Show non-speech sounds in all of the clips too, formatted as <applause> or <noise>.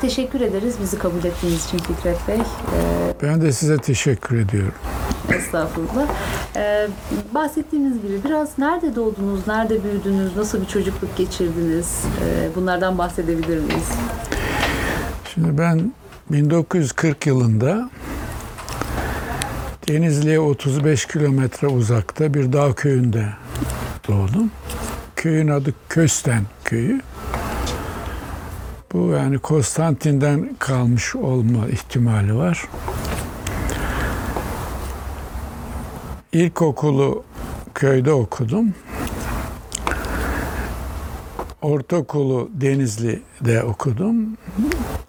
Teşekkür ederiz bizi kabul ettiğiniz için Fikret Bey. Ee, Ben de size teşekkür ediyorum. estağfurullah. Ee, bahsettiğiniz gibi biraz nerede doğdunuz, nerede büyüdünüz, nasıl bir çocukluk geçirdiniz? Ee, bunlardan bahsedebilir miyiz? Şimdi ben 1940 yılında Denizli'ye 35 kilometre uzakta bir dağ köyünde doğdum. Köyün adı Kösten köyü. Bu yani Konstantin'den kalmış olma ihtimali var. İlkokulu köyde okudum. Ortaokulu Denizli'de okudum.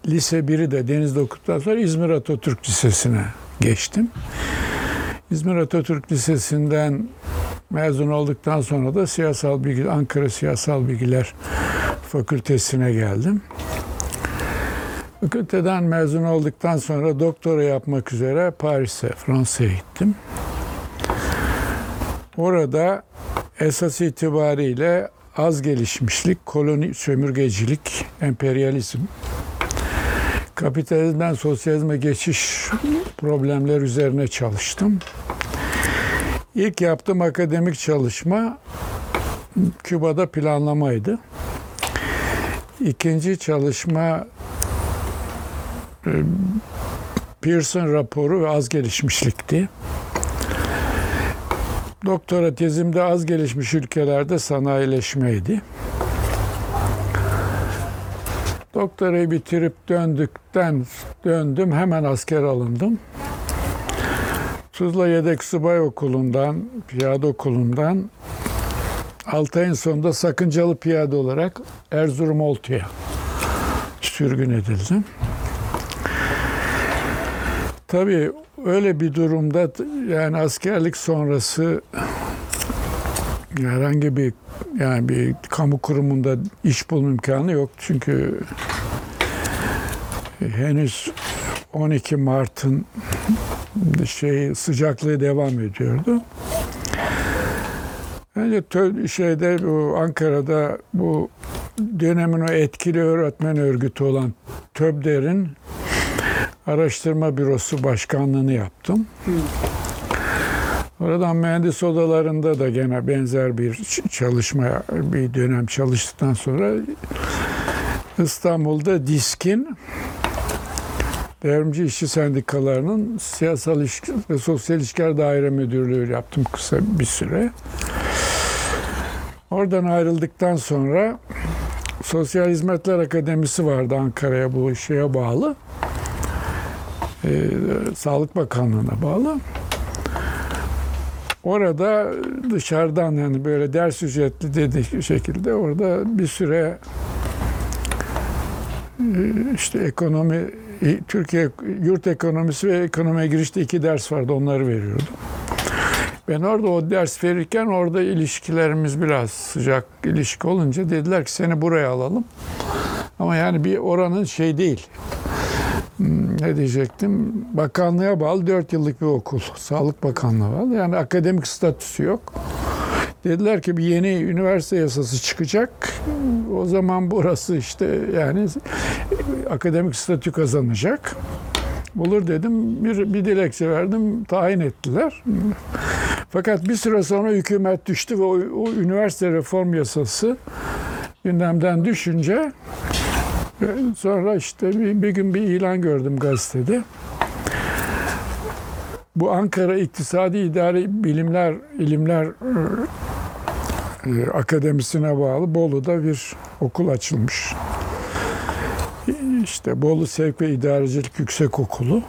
Lise 1'i de Denizli'de okuduktan sonra İzmir Atatürk Lisesi'ne geçtim. İzmir Atatürk Lisesi'nden mezun olduktan sonra da siyasal bilgi Ankara Siyasal Bilgiler Fakültesine geldim. Fakülteden mezun olduktan sonra doktora yapmak üzere Paris'e, Fransa'ya gittim. Orada esas itibariyle az gelişmişlik, koloni sömürgecilik, emperyalizm, kapitalizmden sosyalizme geçiş problemler üzerine çalıştım. İlk yaptığım akademik çalışma Küba'da planlamaydı. İkinci çalışma e, Pearson raporu ve az gelişmişlikti. Doktora tezimde az gelişmiş ülkelerde sanayileşmeydi. Doktorayı bitirip döndükten döndüm hemen asker alındım. Tuzla Yedek Subay Okulu'ndan, piyade okulundan 6 ayın sonunda sakıncalı piyade olarak Erzurum Oltu'ya sürgün edildim. Tabii öyle bir durumda yani askerlik sonrası herhangi bir yani bir kamu kurumunda iş bulma imkanı yok. Çünkü henüz 12 Mart'ın şey sıcaklığı devam ediyordu. Bence tö- şeyde bu Ankara'da bu dönemin o etkili öğretmen örgütü olan TÖBDER'in araştırma bürosu başkanlığını yaptım. Oradan mühendis odalarında da gene benzer bir çalışma, bir dönem çalıştıktan sonra İstanbul'da DİSK'in Devrimci İşçi Sendikalarının Siyasal İlişki ve Sosyal İlişkiler Daire Müdürlüğü yaptım kısa bir süre. Oradan ayrıldıktan sonra Sosyal Hizmetler Akademisi vardı Ankara'ya bu şeye bağlı. Ee, Sağlık Bakanlığı'na bağlı. Orada dışarıdan yani böyle ders ücretli dediği şekilde orada bir süre e, işte ekonomi e, Türkiye yurt ekonomisi ve ekonomiye girişte iki ders vardı onları veriyordum. Ben orada o ders verirken orada ilişkilerimiz biraz sıcak ilişki olunca dediler ki seni buraya alalım. Ama yani bir oranın şey değil. Hmm, Ne diyecektim? Bakanlığa bağlı 4 yıllık bir okul. Sağlık Bakanlığı bağlı. Yani akademik statüsü yok. Dediler ki bir yeni üniversite yasası çıkacak. O zaman burası işte yani akademik statü kazanacak. Olur dedim. Bir, bir dilekçe verdim. Tayin ettiler. Fakat bir süre sonra hükümet düştü ve o, o üniversite reform yasası gündemden düşünce sonra işte bir, bir gün bir ilan gördüm gazetede. Bu Ankara İktisadi İdari Bilimler İlimler e, Akademisi'ne bağlı Bolu'da bir okul açılmış. İşte Bolu Sevk ve İdarecilik Yüksek Okulu.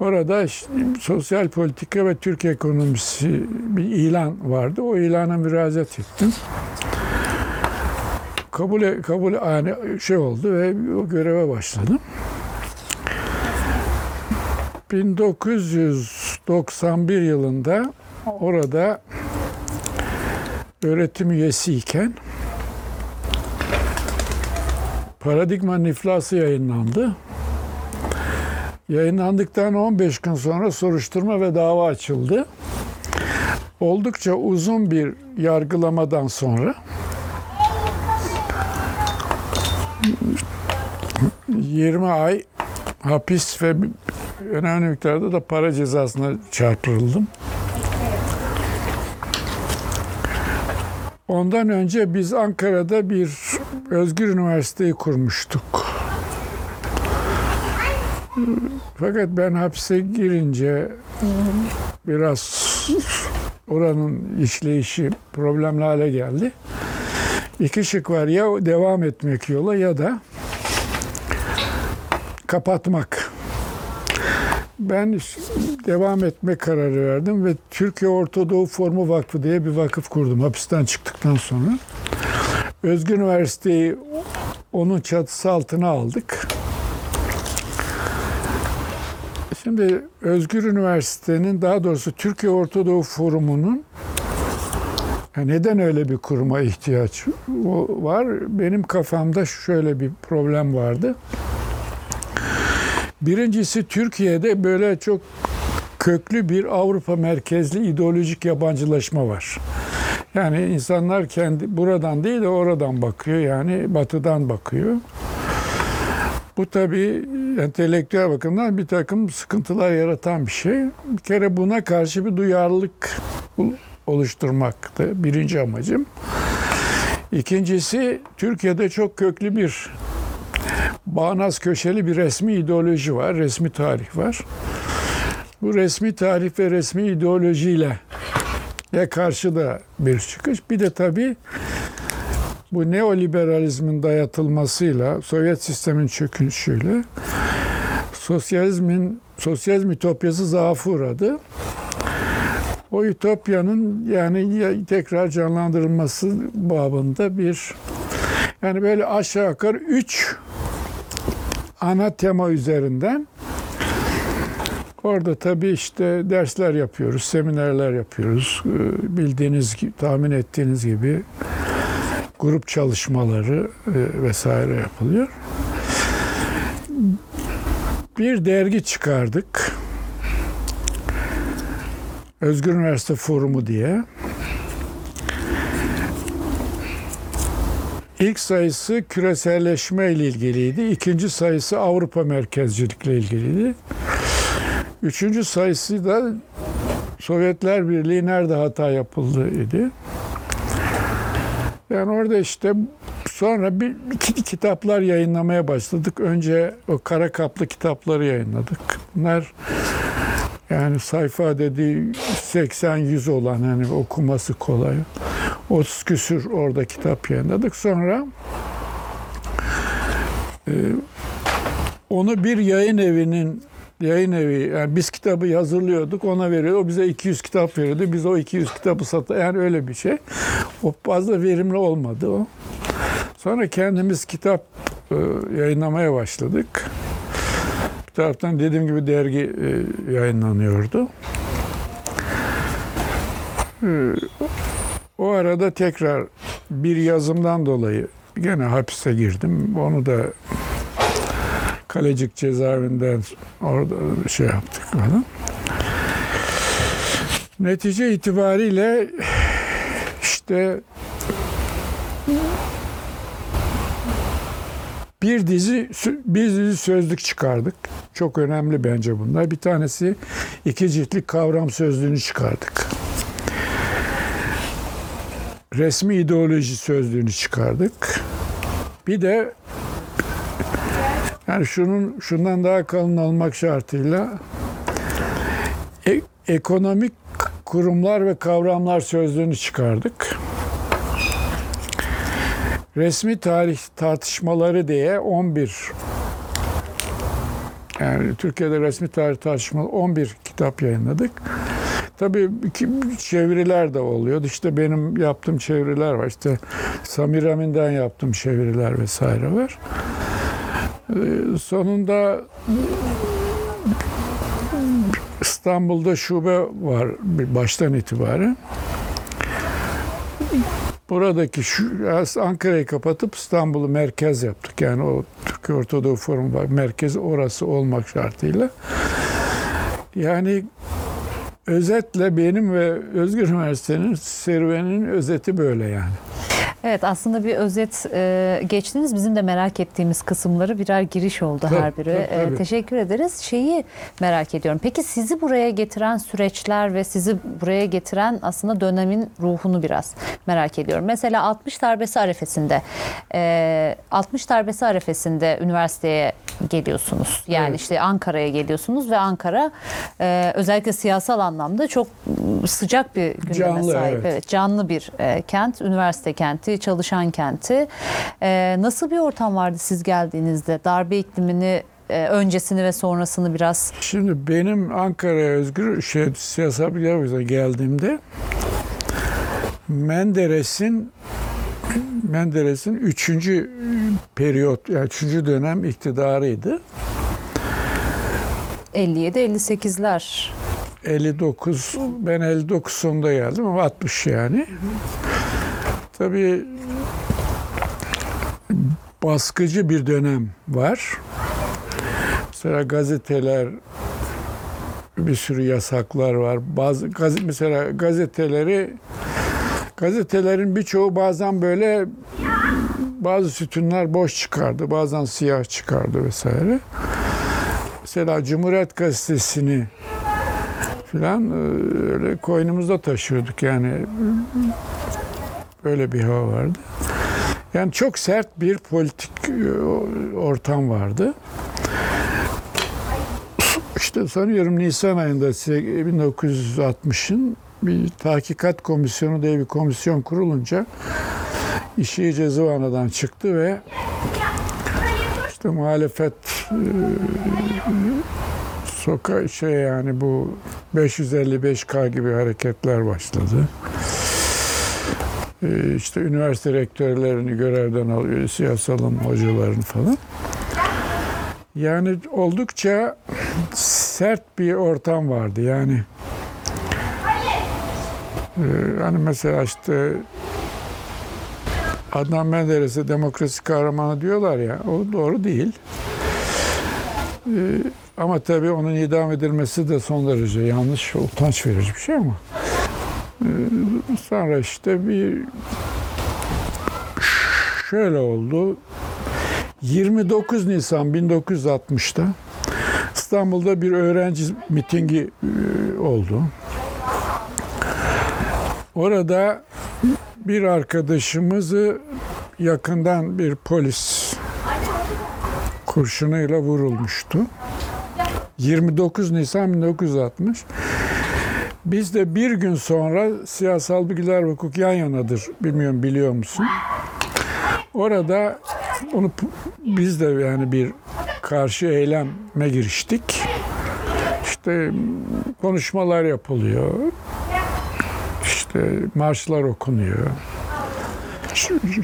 Orada işte sosyal politika ve Türk ekonomisi bir ilan vardı. O ilana müracaat ettim. Kabul kabul yani şey oldu ve o göreve başladım. 1991 yılında orada öğretim üyesiyken Paradigma İflası yayınlandı. Yayınlandıktan 15 gün sonra soruşturma ve dava açıldı. Oldukça uzun bir yargılamadan sonra 20 ay hapis ve önemli miktarda da para cezasına çarptırıldım. Ondan önce biz Ankara'da bir özgür üniversiteyi kurmuştuk. Fakat ben hapse girince biraz oranın işleyişi problemli hale geldi. İki şık var ya devam etmek yola ya da kapatmak. Ben devam etme kararı verdim ve Türkiye Ortadoğu Formu Vakfı diye bir vakıf kurdum hapisten çıktıktan sonra. Özgür Üniversiteyi onun çatısı altına aldık. Şimdi Özgür Üniversite'nin daha doğrusu Türkiye Ortadoğu Forumu'nun neden öyle bir kuruma ihtiyaç var? Benim kafamda şöyle bir problem vardı. Birincisi Türkiye'de böyle çok köklü bir Avrupa merkezli ideolojik yabancılaşma var. Yani insanlar kendi buradan değil de oradan bakıyor yani batıdan bakıyor. Bu tabii entelektüel bakımdan bir takım sıkıntılar yaratan bir şey. Bir kere buna karşı bir duyarlılık oluşturmaktı birinci amacım. İkincisi Türkiye'de çok köklü bir bağnaz köşeli bir resmi ideoloji var, resmi tarih var. Bu resmi tarih ve resmi ideolojiyle ya karşı da bir çıkış. Bir de tabii bu neoliberalizmin dayatılmasıyla, Sovyet sistemin çöküşüyle sosyalizmin, sosyalizm ütopyası zaafı uğradı. O ütopyanın yani tekrar canlandırılması babında bir yani böyle aşağı yukarı üç ana tema üzerinden Orada tabii işte dersler yapıyoruz, seminerler yapıyoruz. Bildiğiniz gibi, tahmin ettiğiniz gibi grup çalışmaları vesaire yapılıyor. Bir dergi çıkardık. Özgür Üniversite Forumu diye. İlk sayısı küreselleşme ile ilgiliydi. İkinci sayısı Avrupa merkezcilikle ilgiliydi. Üçüncü sayısı da Sovyetler Birliği nerede hata yapıldı idi. Yani orada işte sonra bir iki kitaplar yayınlamaya başladık. Önce o kara kaplı kitapları yayınladık. Bunlar yani sayfa dediği 80-100 olan hani okuması kolay. 30 küsür orada kitap yayınladık. Sonra e, onu bir yayın evinin yayın evi yani biz kitabı hazırlıyorduk ona veriyordu. O bize 200 kitap veriyordu. Biz o 200 kitabı satı yani öyle bir şey. O fazla verimli olmadı o. Sonra kendimiz kitap e, yayınlamaya başladık. Bir taraftan dediğim gibi dergi e, yayınlanıyordu. E, o arada tekrar bir yazımdan dolayı gene hapise girdim. Onu da Kalecik cezaevinden orada şey yaptık falan. Netice itibariyle işte bir dizi bir dizi sözlük çıkardık. Çok önemli bence bunlar. Bir tanesi iki ciltlik kavram sözlüğünü çıkardık. Resmi ideoloji sözlüğünü çıkardık. Bir de yani şunun şundan daha kalın olmak şartıyla e, ekonomik kurumlar ve kavramlar sözlüğünü çıkardık. Resmi tarih tartışmaları diye 11 yani Türkiye'de resmi tarih tartışmaları 11 kitap yayınladık. Tabii çeviriler de oluyor. İşte benim yaptığım çeviriler var. İşte Samir Amin'den yaptığım çeviriler vesaire var. Sonunda İstanbul'da şube var baştan itibaren. Buradaki şu Ankara'yı kapatıp İstanbul'u merkez yaptık. Yani o Türkiye Ortadoğu Forum var. Merkezi orası olmak şartıyla. Yani özetle benim ve Özgür Üniversite'nin serüveninin özeti böyle yani. Evet aslında bir özet e, geçtiniz. Bizim de merak ettiğimiz kısımları birer giriş oldu Tabii, her biri. tabii, E, tabii. teşekkür ederiz. Şeyi merak ediyorum. Peki sizi buraya getiren süreçler ve sizi buraya getiren aslında dönemin ruhunu biraz merak ediyorum. Mesela 60 darbesi arefesinde e, 60 darbesi arefesinde üniversiteye geliyorsunuz. Yani Evet. işte Ankara'ya geliyorsunuz ve Ankara e, özellikle siyasal anlamda çok sıcak bir gündeme Canlı, sahip. evet. Evet, canlı bir e, kent, üniversite kenti, çalışan kenti. E, nasıl bir ortam vardı siz geldiğinizde? Darbe iklimini e, öncesini ve sonrasını biraz Şimdi benim Ankara'ya özgür şey, siyasal bilgiler geldiğimde Menderes'in Menderes'in üçüncü periyot, yani üçüncü dönem iktidarıydı. 57-58'ler 59, ben 59 sonunda geldim ama 60 yani. Tabii baskıcı bir dönem var. Mesela gazeteler bir sürü yasaklar var. Bazı gazete mesela gazeteleri gazetelerin birçoğu bazen böyle bazı sütunlar boş çıkardı, bazen siyah çıkardı vesaire. Mesela Cumhuriyet Gazetesi'ni filan e, öyle koynumuzda taşıyorduk yani böyle bir hava vardı. Yani çok sert bir politik e, ortam vardı. İşte sanıyorum Nisan ayında 1960'ın bir tahkikat komisyonu diye bir komisyon kurulunca iş iyice zıvanadan çıktı ve işte muhalefet e, soka şey yani bu 555K gibi hareketler başladı. Ee, işte üniversite rektörlerini görevden alıyor, siyasalın hocalarını falan. Yani oldukça sert bir ortam vardı yani. Ee, hani mesela işte Adnan Menderes'e demokrasi kahramanı diyorlar ya, o doğru değil. Ee, ama tabii onun idam edilmesi de son derece yanlış, utanç verici bir şey ama. Ee, sonra işte bir şöyle oldu. 29 Nisan 1960'ta İstanbul'da bir öğrenci mitingi e, oldu. Orada bir arkadaşımızı yakından bir polis kurşunuyla vurulmuştu. 29 Nisan 1960. Biz de bir gün sonra siyasal bilgiler ve hukuk yan yanadır. Bilmiyorum biliyor musun? Orada onu biz de yani bir karşı eyleme giriştik. İşte konuşmalar yapılıyor. İşte marşlar okunuyor.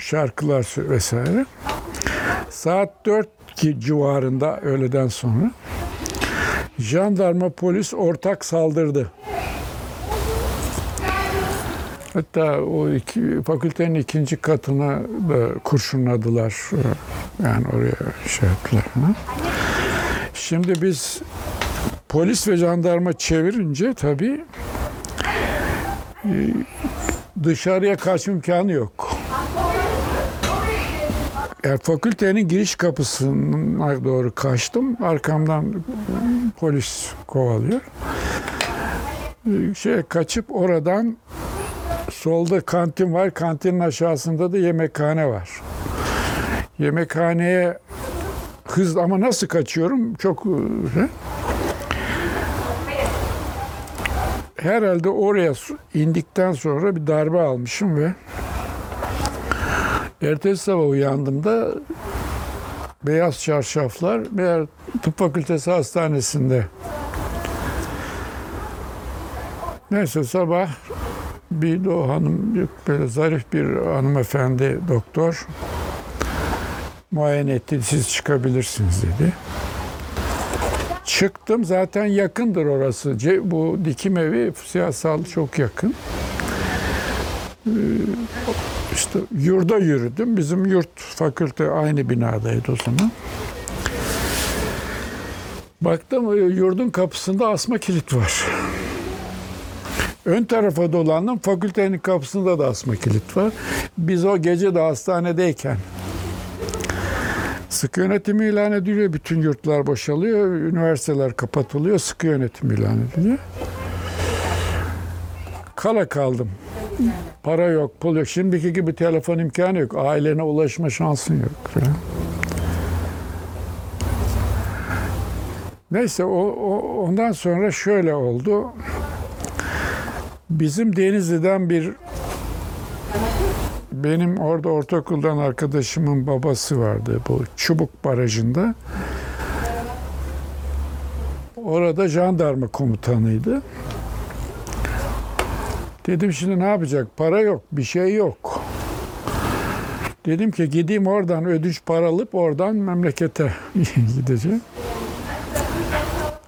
Şarkılar vesaire. Saat 4 ki civarında öğleden sonra jandarma polis ortak saldırdı. Hatta o iki, fakültenin ikinci katına da kurşunladılar. Yani oraya şey yaptılar. falan. Şimdi biz polis ve jandarma çevirince tabii e, dışarıya kaçma imkanı yok. Yani fakültenin giriş kapısına doğru kaçtım. Arkamdan polis kovalıyor. Şey kaçıp oradan solda kantin var. Kantinin aşağısında da yemekhane var. Yemekhaneye hız ama nasıl kaçıyorum? Çok e, herhalde oraya indikten sonra bir darbe almışım ve ertesi sabah uyandığımda beyaz çarşaflar meğer tıp fakültesi hastanesinde. Neyse sabah bir de o hanım böyle zarif bir hanımefendi doktor muayene etti. Siz çıkabilirsiniz dedi. Çıktım zaten yakındır orası. Bu dikim evi siyasal çok yakın. Ee, işte yurda yürüdüm. Bizim yurt fakülte aynı binadaydı o zaman. Baktım e, yurdun kapısında asma kilit var. Ön tarafa dolandım. Fakültenin kapısında da asma kilit var. Biz o gece de hastanedeyken sıkı yönetim ilan ediliyor. Bütün yurtlar boşalıyor. Üniversiteler kapatılıyor. Sıkı yönetim ilan ediliyor. Kala kaldım. Para yok, pul yok. Şimdiki gibi telefon imkanı yok. Ailene ulaşma şansın yok. Neyse o, o- ondan sonra şöyle oldu. Bizim Denizli'den bir benim orada ortaokuldan arkadaşımın babası vardı bu Çubuk Barajı'nda. Orada jandarma komutanıydı. Dedim şimdi ne yapacak? Para yok, bir şey yok. Dedim ki gideyim oradan ödünç para alıp oradan memlekete <laughs> gideceğim.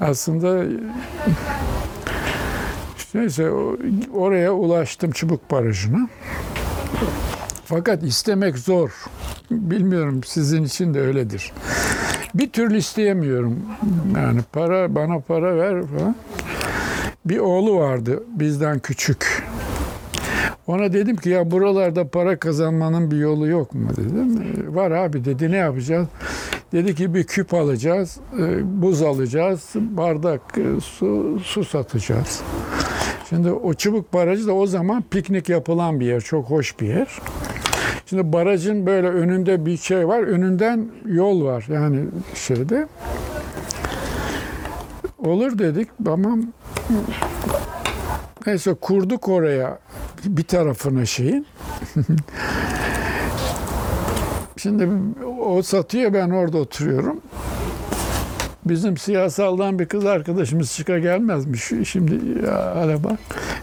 Aslında neyse oraya ulaştım Çubuk Barajı'na. Fakat istemek zor. Bilmiyorum sizin için de öyledir. Bir türlü isteyemiyorum. Yani para bana para ver falan. Bir oğlu vardı bizden küçük. Ona dedim ki ya buralarda para kazanmanın bir yolu yok mu dedim. "E, Var abi dedi ne yapacağız? Dedi ki bir küp alacağız, e, buz alacağız, bardak e, su, su satacağız. Şimdi o çubuk barajı da o zaman piknik yapılan bir yer, çok hoş bir yer. Şimdi barajın böyle önünde bir şey var, önünden yol var yani şeyde. Olur dedik, tamam. Neyse kurduk oraya bir tarafına şeyin. <laughs> Şimdi o satıyor ben orada oturuyorum. Bizim siyasaldan bir kız arkadaşımız çıka gelmezmiş. Şimdi ya, araba.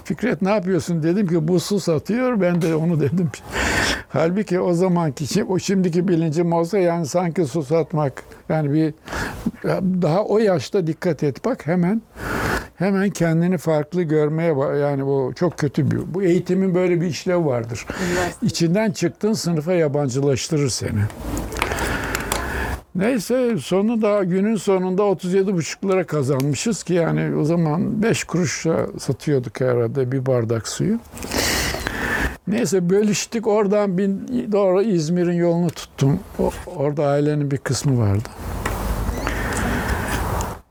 Fikret ne yapıyorsun? Dedim ki bu su satıyor. Ben de onu dedim. <laughs> Halbuki o zamanki şi- o şimdiki bilincim olsa yani sanki su satmak yani bir daha o yaşta dikkat et bak hemen hemen kendini farklı görmeye yani bu çok kötü bir bu eğitimin böyle bir işlevi vardır. İçinden çıktığın sınıfa yabancılaştırır seni. Neyse sonunda günün sonunda 37,5 lira kazanmışız ki yani o zaman 5 kuruşa satıyorduk herhalde bir bardak suyu. Neyse bölüştük oradan bin, doğru İzmir'in yolunu tuttum. O- orada ailenin bir kısmı vardı.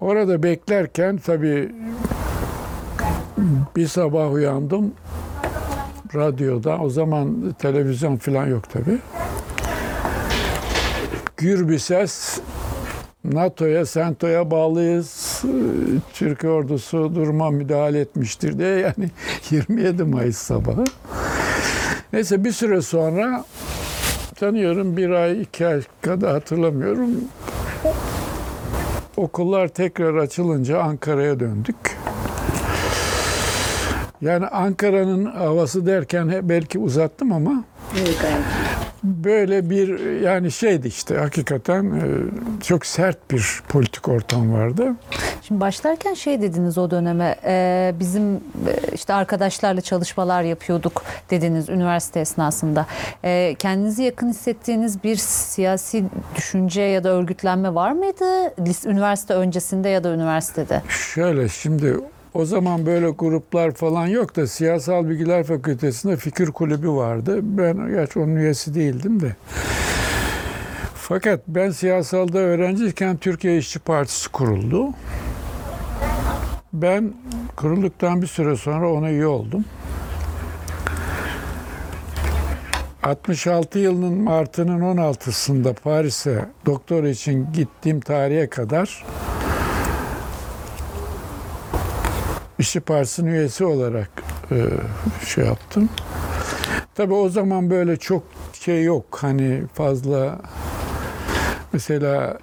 Orada beklerken tabii bir sabah uyandım radyoda. O zaman televizyon falan yok tabii. Gür bir ses NATO'ya, SENTO'ya bağlıyız. Türkiye ordusu duruma müdahale etmiştir diye yani <laughs> 27 Mayıs sabahı. Neyse bir süre sonra tanıyorum bir ay iki ay kadar hatırlamıyorum. Okullar tekrar açılınca Ankara'ya döndük. Yani Ankara'nın havası derken belki uzattım ama böyle bir yani şeydi işte hakikaten e, çok sert bir politik ortam vardı. Şimdi başlarken şey dediniz o döneme e, bizim e, işte arkadaşlarla çalışmalar yapıyorduk dediniz üniversite esnasında. Kendinizi yakın hissettiğiniz bir siyasi düşünce ya da örgütlenme var mıydı? Üniversite öncesinde ya da üniversitede? Şöyle şimdi o zaman böyle gruplar falan yok da Siyasal Bilgiler Fakültesi'nde fikir kulübü vardı. Ben gerçi onun üyesi değildim de. Fakat ben siyasalda öğrenciyken Türkiye İşçi Partisi kuruldu. Ben kurulduktan bir süre sonra ona üye oldum. 66 yılının Mart'ının 16'sında Paris'e doktor için gittiğim tarihe kadar İşçi Partisi'nin üyesi olarak e, şey yaptım. Tabii o zaman böyle çok şey yok. Hani fazla mesela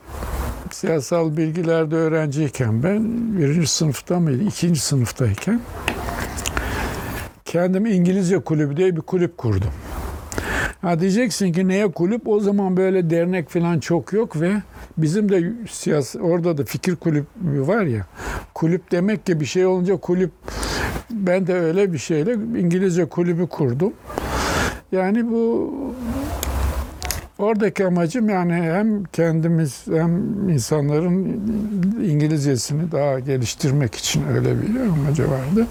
siyasal bilgilerde öğrenciyken ben birinci sınıfta mıydı? ikinci sınıftayken kendim İngilizce kulübü diye bir kulüp kurdum. Ha diyeceksin ki neye kulüp? O zaman böyle dernek falan çok yok ve bizim de siyasi orada da fikir kulübü var ya. Kulüp demek ki bir şey olunca kulüp ben de öyle bir şeyle İngilizce kulübü kurdum. Yani bu oradaki amacım yani hem kendimiz hem insanların İngilizcesini daha geliştirmek için öyle bir amacı vardı.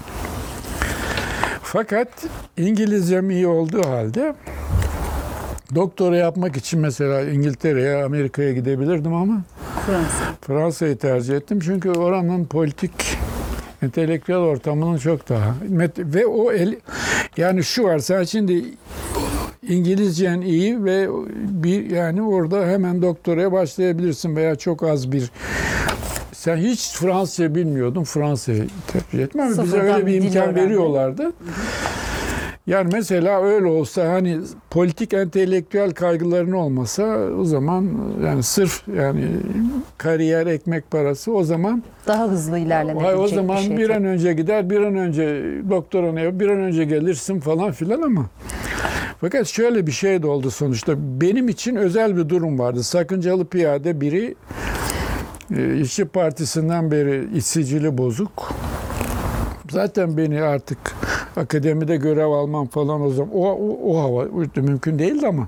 Fakat İngilizcem iyi olduğu halde doktora yapmak için mesela İngiltere'ye, Amerika'ya gidebilirdim ama Fransa. Fransa'yı tercih ettim. Çünkü oranın politik entelektüel ortamının çok daha ve o el yani şu var sen şimdi İngilizcen iyi ve bir yani orada hemen doktoraya başlayabilirsin veya çok az bir sen hiç Fransızca bilmiyordun Fransa'yı tercih etme ama bize öyle bir imkan veriyorlardı. Yani mesela öyle olsa hani politik entelektüel kaygıların olmasa o zaman yani sırf yani kariyer ekmek parası o zaman Daha hızlı ilerlenebilecek o zaman bir şey. bir an önce gider, bir an önce doktorana yap, bir an önce gelirsin falan filan ama fakat şöyle bir şey de oldu sonuçta. Benim için özel bir durum vardı. Sakıncalı piyade biri e, İşçi Partisi'nden beri içsicili bozuk. Zaten beni artık akademide görev almam falan o zaman o, o, o hava mümkün değildi ama.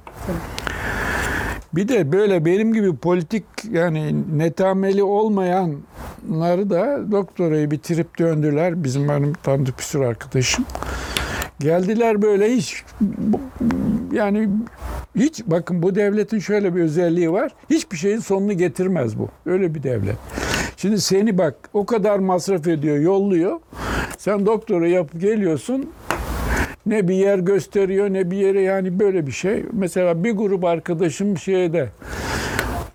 Bir de böyle benim gibi politik yani netameli olmayanları da doktorayı bitirip döndüler. Bizim benim tanıdık bir sürü arkadaşım. Geldiler böyle hiç yani hiç bakın bu devletin şöyle bir özelliği var. Hiçbir şeyin sonunu getirmez bu. Öyle bir devlet. Şimdi seni bak o kadar masraf ediyor, yolluyor. Sen doktora yapıp geliyorsun. Ne bir yer gösteriyor ne bir yere yani böyle bir şey. Mesela bir grup arkadaşım şeyde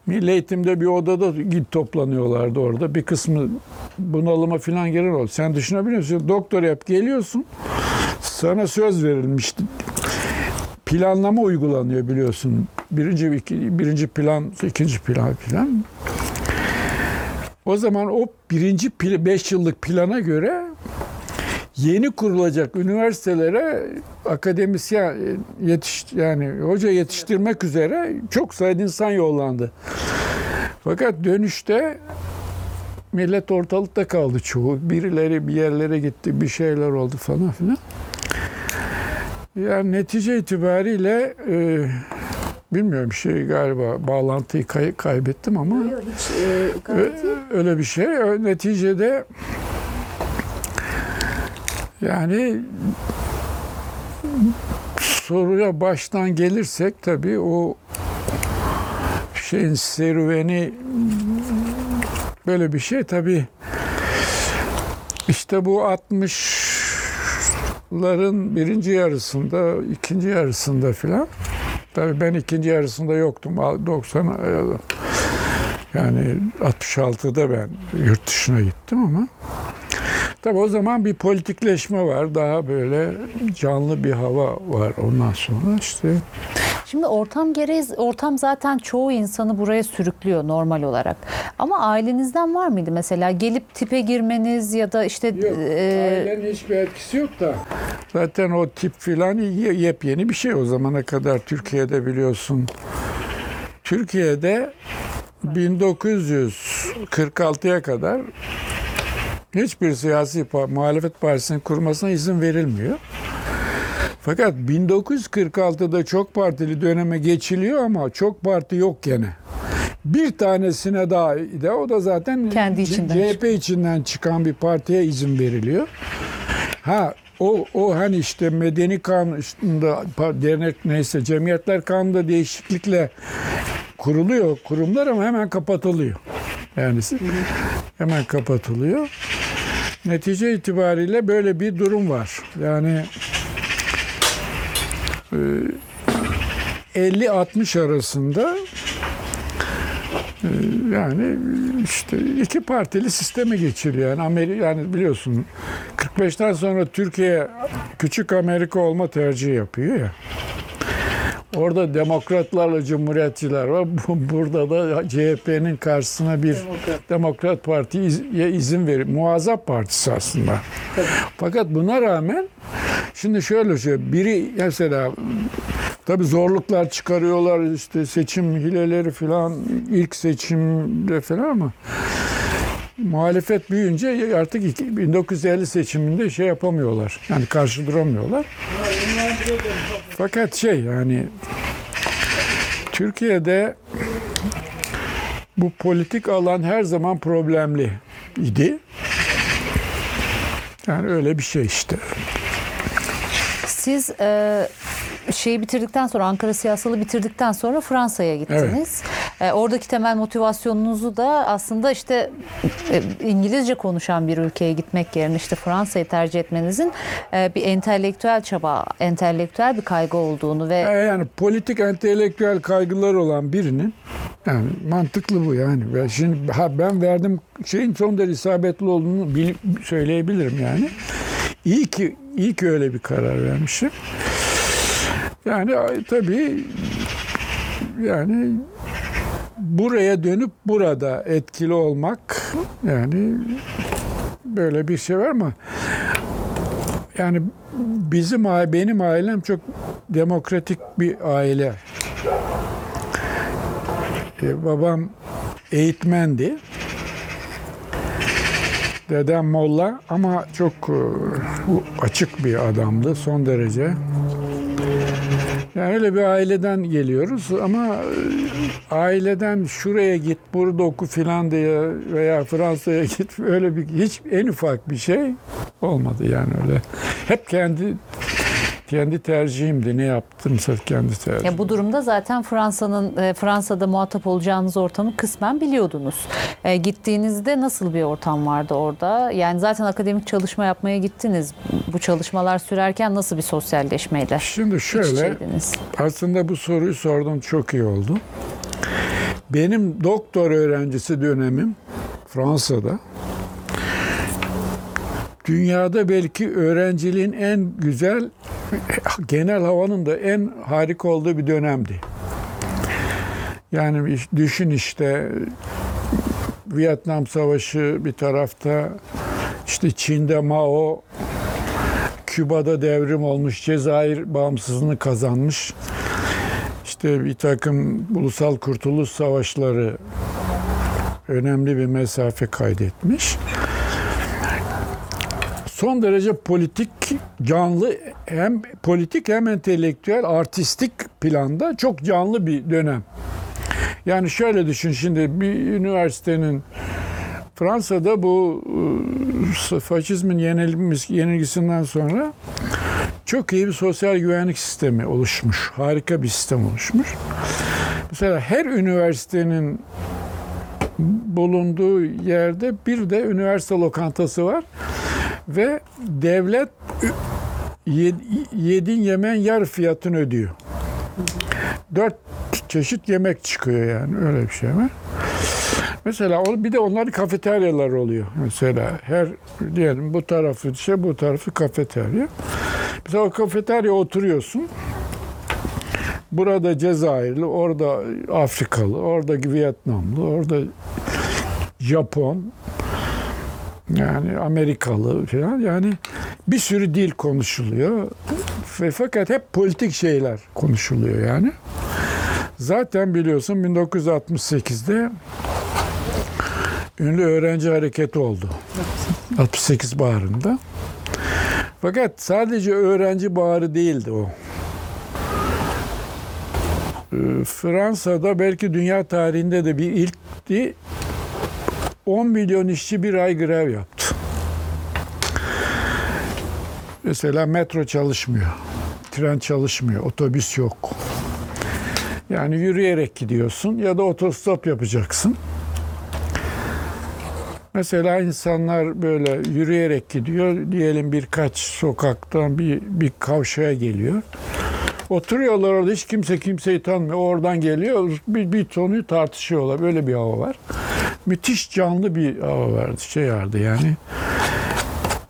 Milli Eğitim'de bir odada git toplanıyorlardı orada. Bir kısmı bunalıma falan giren oldu. Sen düşünebiliyor musun? Doktor yap geliyorsun. Sana söz verilmişti. Planlama uygulanıyor biliyorsun. Birinci, birinci plan, ikinci plan falan. O zaman o birinci 5 yıllık plana göre yeni kurulacak üniversitelere akademisyen yetiş yani hoca yetiştirmek üzere çok sayıda insan yollandı. Fakat dönüşte millet ortalıkta kaldı çoğu. Birileri bir yerlere gitti, bir şeyler oldu falan filan. Yani netice itibariyle e, bilmiyorum şey galiba bağlantıyı kay- kaybettim ama Yok, hiç, e. Ö- öyle bir şey. Neticede yani soruya baştan gelirsek tabii o şeyin serüveni böyle bir şey tabii işte bu 60'ların birinci yarısında, ikinci yarısında filan tabii ben ikinci yarısında yoktum. 90 yani 66'da ben yurt dışına gittim ama tabii o zaman bir politikleşme var. Daha böyle canlı bir hava var ondan sonra işte. Şimdi ortam gereği ortam zaten çoğu insanı buraya sürüklüyor normal olarak. Ama ailenizden var mıydı mesela gelip tipe girmeniz ya da işte Yok, e, ailenin hiçbir etkisi yok da. Zaten o tip filan ye- yepyeni bir şey o zamana kadar Türkiye'de biliyorsun. Türkiye'de 1946'ya kadar hiçbir siyasi pa- muhalefet partisinin kurmasına izin verilmiyor. Fakat 1946'da çok partili döneme geçiliyor ama çok parti yok gene. Bir tanesine daha de o da zaten Kendi içinden CHP içinden çıkan bir partiye izin veriliyor. Ha o o hani işte medeni kanunda dernek neyse cemiyetler kanunda değişiklikle kuruluyor kurumlar ama hemen kapatılıyor. Yani hemen kapatılıyor. Netice itibariyle böyle bir durum var. Yani 50-60 arasında e, yani işte iki partili sisteme geçiliyor. Yani Amerika yani biliyorsun 45'ten sonra Türkiye küçük Amerika olma tercihi yapıyor ya. Orada demokratlarla cumhuriyetçiler var. Bu- Burada da CHP'nin karşısına bir Demokrat, Parti'ye izin verir. Muazzap partisi aslında. Fakat buna rağmen şimdi şöyle şey biri mesela tabi zorluklar çıkarıyorlar işte seçim hileleri falan ilk seçimde falan ama muhalefet büyüyünce artık iki- 1950 seçiminde şey yapamıyorlar. Yani karşı duramıyorlar. Fakat şey yani Türkiye'de bu politik alan her zaman problemli idi. Yani öyle bir şey işte. siz e, şeyi bitirdikten sonra Ankara siyasalı bitirdikten sonra Fransa'ya gittiniz. E, oradaki temel motivasyonunuzu da aslında işte e, İngilizce konuşan bir ülkeye gitmek yerine işte Fransa'yı tercih etmenizin e, bir entelektüel çaba, entelektüel bir kaygı olduğunu ve Yani politik entelektüel kaygılar olan birinin yani mantıklı bu yani. Ve şimdi ha ben verdim şeyin son derece isabetli olduğunu bil- söyleyebilirim yani. İyi ki iyi ki öyle bir karar vermişim. Yani tabii yani buraya dönüp burada etkili olmak yani böyle bir şey var mı? Yani bizim benim ailem çok demokratik bir aile. Ee, babam eğitmendi. Dedem molla ama çok e, açık bir adamdı son derece. Yani öyle bir aileden geliyoruz ama e, aileden şuraya git, burada oku filan diye veya Fransa'ya git öyle bir hiç en ufak bir şey olmadı yani öyle. Hep kendi kendi tercihimdi. Ne yaptımsa kendi tercihim. Ya bu durumda zaten Fransa'nın e, Fransa'da muhatap olacağınız ortamı kısmen biliyordunuz. E, gittiğinizde nasıl bir ortam vardı orada? Yani zaten akademik çalışma yapmaya gittiniz. Bu çalışmalar sürerken nasıl bir sosyalleşmeyle Şimdi şöyle aslında bu soruyu sordun çok iyi oldu. Benim doktor öğrencisi dönemim Fransa'da. Dünyada belki öğrenciliğin en güzel, <laughs> genel havanın da en harika olduğu bir dönemdi. Yani düşün işte Vietnam Savaşı bir tarafta, işte Çin'de Mao, Küba'da devrim olmuş, Cezayir bağımsızlığını kazanmış. İşte bir takım ulusal kurtuluş savaşları önemli bir mesafe kaydetmiş. Son derece politik, canlı hem politik hem entelektüel, artistik planda çok canlı bir dönem. Yani şöyle düşün şimdi bir üniversitenin Fransa'da bu e, faşizmin yenilgisinden sonra çok iyi bir sosyal güvenlik sistemi oluşmuş. Harika bir sistem oluşmuş. Mesela her üniversitenin bulunduğu yerde bir de üniversite lokantası var ve devlet yed- yediğin yemeğin yarı fiyatını ödüyor. Dört çeşit yemek çıkıyor yani öyle bir şey var. Mesela bir de onların kafeteryalar oluyor. Mesela her diyelim bu tarafı şey bu tarafı kafeterya. Mesela o kafeterya oturuyorsun. Burada Cezayirli, orada Afrikalı, orada Vietnamlı, orada Japon, yani Amerikalı falan yani bir sürü dil konuşuluyor ve fakat hep politik şeyler konuşuluyor yani. Zaten biliyorsun 1968'de ünlü öğrenci hareketi oldu. 68 baharında. Fakat sadece öğrenci baharı değildi o. Ee, Fransa'da belki dünya tarihinde de bir ilkti. 10 milyon işçi bir ay grev yaptı. Mesela metro çalışmıyor. Tren çalışmıyor. Otobüs yok. Yani yürüyerek gidiyorsun ya da otostop yapacaksın. Mesela insanlar böyle yürüyerek gidiyor. Diyelim birkaç sokaktan bir, bir kavşaya geliyor. Oturuyorlar orada hiç kimse kimseyi tanımıyor. Oradan geliyor bir, bir konuyu tartışıyorlar. Böyle bir hava var. Müthiş canlı bir hava vardı. Şey vardı yani.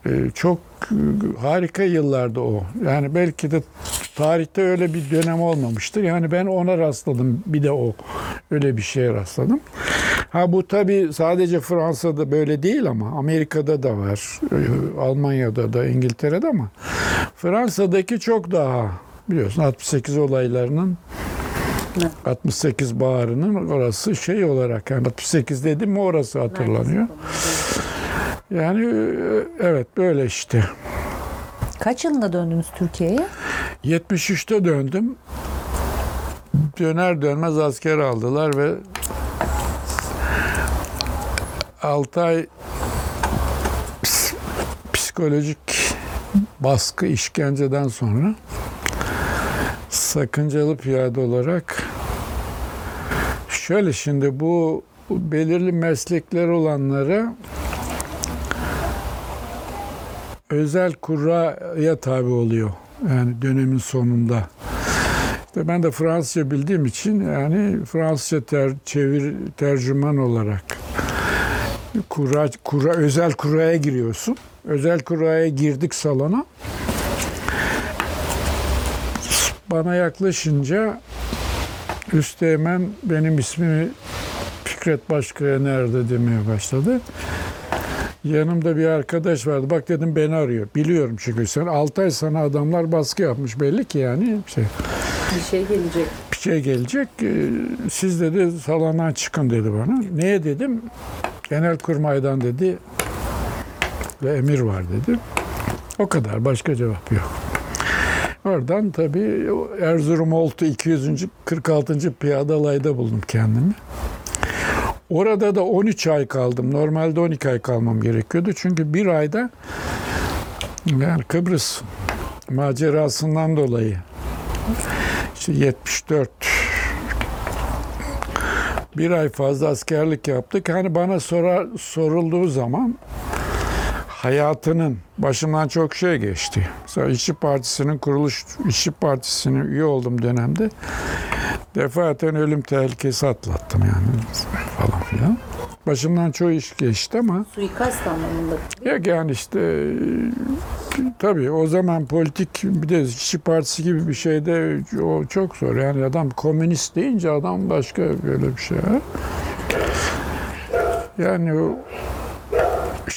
Ee, çok harika yıllardı o. Yani belki de tarihte öyle bir dönem olmamıştır. Yani ben ona rastladım. Bir de o. Öyle bir şeye rastladım. Ha bu tabii sadece Fransa'da böyle değil ama Amerika'da da var. Almanya'da da, İngiltere'de ama Fransa'daki çok daha biliyorsun 68 olaylarının 68 baharının orası şey olarak yani 68 dedim mi orası hatırlanıyor. Yani e, evet böyle işte. Kaç yılında döndünüz Türkiye'ye? 73'te döndüm. Döner dönmez asker aldılar ve 6 ay ps- psikolojik baskı, işkenceden sonra sakıncalı piyade olarak şöyle şimdi bu belirli meslekler olanlara özel kuraya tabi oluyor. Yani dönemin sonunda. İşte ben de Fransızca bildiğim için yani Fransızca ter, çevir tercüman olarak kura, kura özel kuraya giriyorsun. Özel kuraya girdik salona. Bana yaklaşınca üsteğmen benim ismimi Fikret Başkaya nerede demeye başladı. Yanımda bir arkadaş vardı. Bak dedim beni arıyor. Biliyorum çünkü sen 6 ay sana adamlar baskı yapmış belli ki yani şey, Bir şey gelecek. bir şey gelecek. Ee, Siz dedi salondan çıkın dedi bana. Neye dedim? Genelkurmay'dan dedi ve emir var dedi. O kadar başka cevap yok. Oradan tabii Erzurum Oltu 200. 46. Piyade Alay'da buldum kendimi. Orada da 13 ay kaldım. Normalde 12 ay kalmam gerekiyordu. Çünkü bir ayda yani Kıbrıs macerasından dolayı işte 74 bir ay fazla askerlik yaptık. Hani bana sorar, sorulduğu zaman hayatının başımdan çok şey geçti. Mesela İşçi Partisi'nin kuruluş, İşçi Partisi'nin üye olduğum dönemde defaten ölüm tehlikesi atlattım yani falan filan. Başımdan çok iş geçti ama Suikast anlamında. ya yani işte tabii o zaman politik bir de İşçi Partisi gibi bir şeyde o çok zor. Yani adam komünist deyince adam başka böyle bir şey. Yani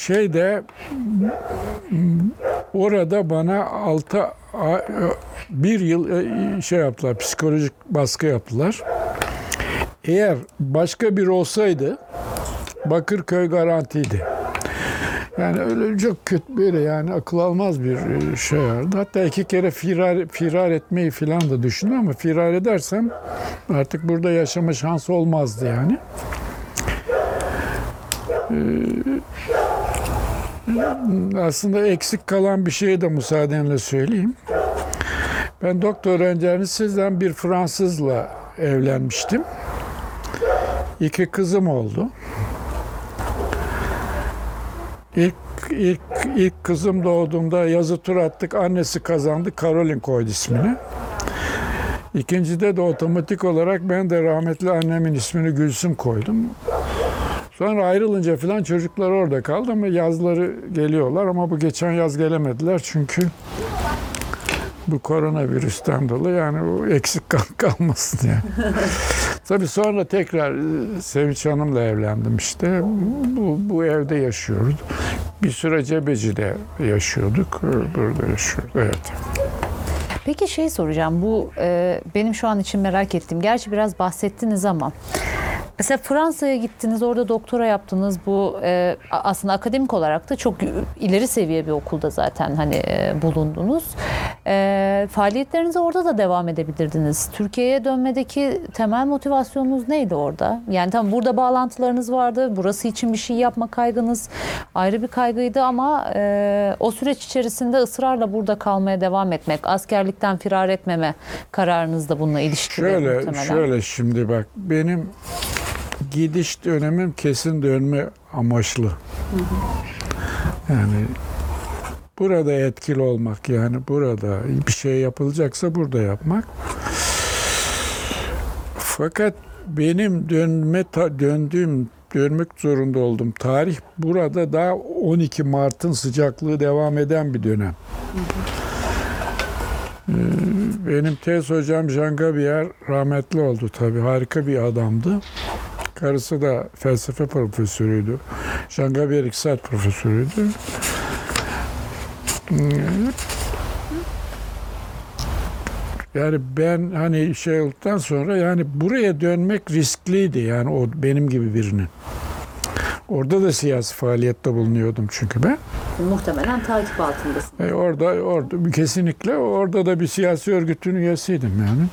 o şeyde m, orada bana altı a- bir yıl şey yaptılar, psikolojik baskı yaptılar. Eğer başka bir olsaydı Bakırköy garantiydi. Yani öyle çok kötü böyle yani akıl almaz bir e, şey vardı. Hatta iki kere firar, firar etmeyi falan da düşündüm ama firar edersem artık burada yaşama şansı olmazdı yani. Ee, aslında eksik kalan bir şeyi de müsaadenle söyleyeyim. Ben doktor öğrencisizden bir Fransızla evlenmiştim. İki kızım oldu. İlk, ilk, ilk kızım doğduğunda yazı tur attık. Annesi kazandı. Caroline koydu ismini. İkincide de otomatik olarak ben de rahmetli annemin ismini Gülsüm koydum. Sonra ayrılınca falan çocuklar orada kaldı ama yazları geliyorlar ama bu geçen yaz gelemediler çünkü bu koronavirüsten dolayı yani o eksik kal- <laughs> kalmasın yani. <laughs> Tabii sonra tekrar e, Sevinç Hanım'la evlendim işte. Bu, bu evde yaşıyoruz. Bir süre Cebeci'de yaşıyorduk. Burada yaşıyoruz. Evet. Peki şey soracağım. Bu e, benim şu an için merak ettiğim. Gerçi biraz bahsettiniz ama Mesela Fransa'ya gittiniz, orada doktora yaptınız. Bu e, aslında akademik olarak da çok ileri seviye bir okulda zaten hani e, bulundunuz. E, faaliyetlerinize orada da devam edebilirdiniz. Türkiye'ye dönmedeki temel motivasyonunuz neydi orada? Yani tamam burada bağlantılarınız vardı. Burası için bir şey yapma kaygınız ayrı bir kaygıydı ama e, o süreç içerisinde ısrarla burada kalmaya devam etmek, askerlikten firar etmeme kararınız da bununla ilişkili Şöyle, muhtemelen. şöyle şimdi bak benim gidiş dönemim kesin dönme amaçlı. Yani burada etkili olmak yani burada bir şey yapılacaksa burada yapmak. Fakat benim dönme ta- döndüğüm dönmek zorunda oldum. Tarih burada daha 12 Mart'ın sıcaklığı devam eden bir dönem. Ee, Benim tez hocam Jean Gabier rahmetli oldu tabii. Harika bir adamdı. Karısı da felsefe profesörüydü. Jean Gabier iktisat profesörüydü. Yani ben hani şey olduktan sonra yani buraya dönmek riskliydi yani o benim gibi birinin. Orada da siyasi faaliyette bulunuyordum çünkü ben. Muhtemelen takip altındasın. E orada orada kesinlikle orada da bir siyasi örgütün üyesiydim yani.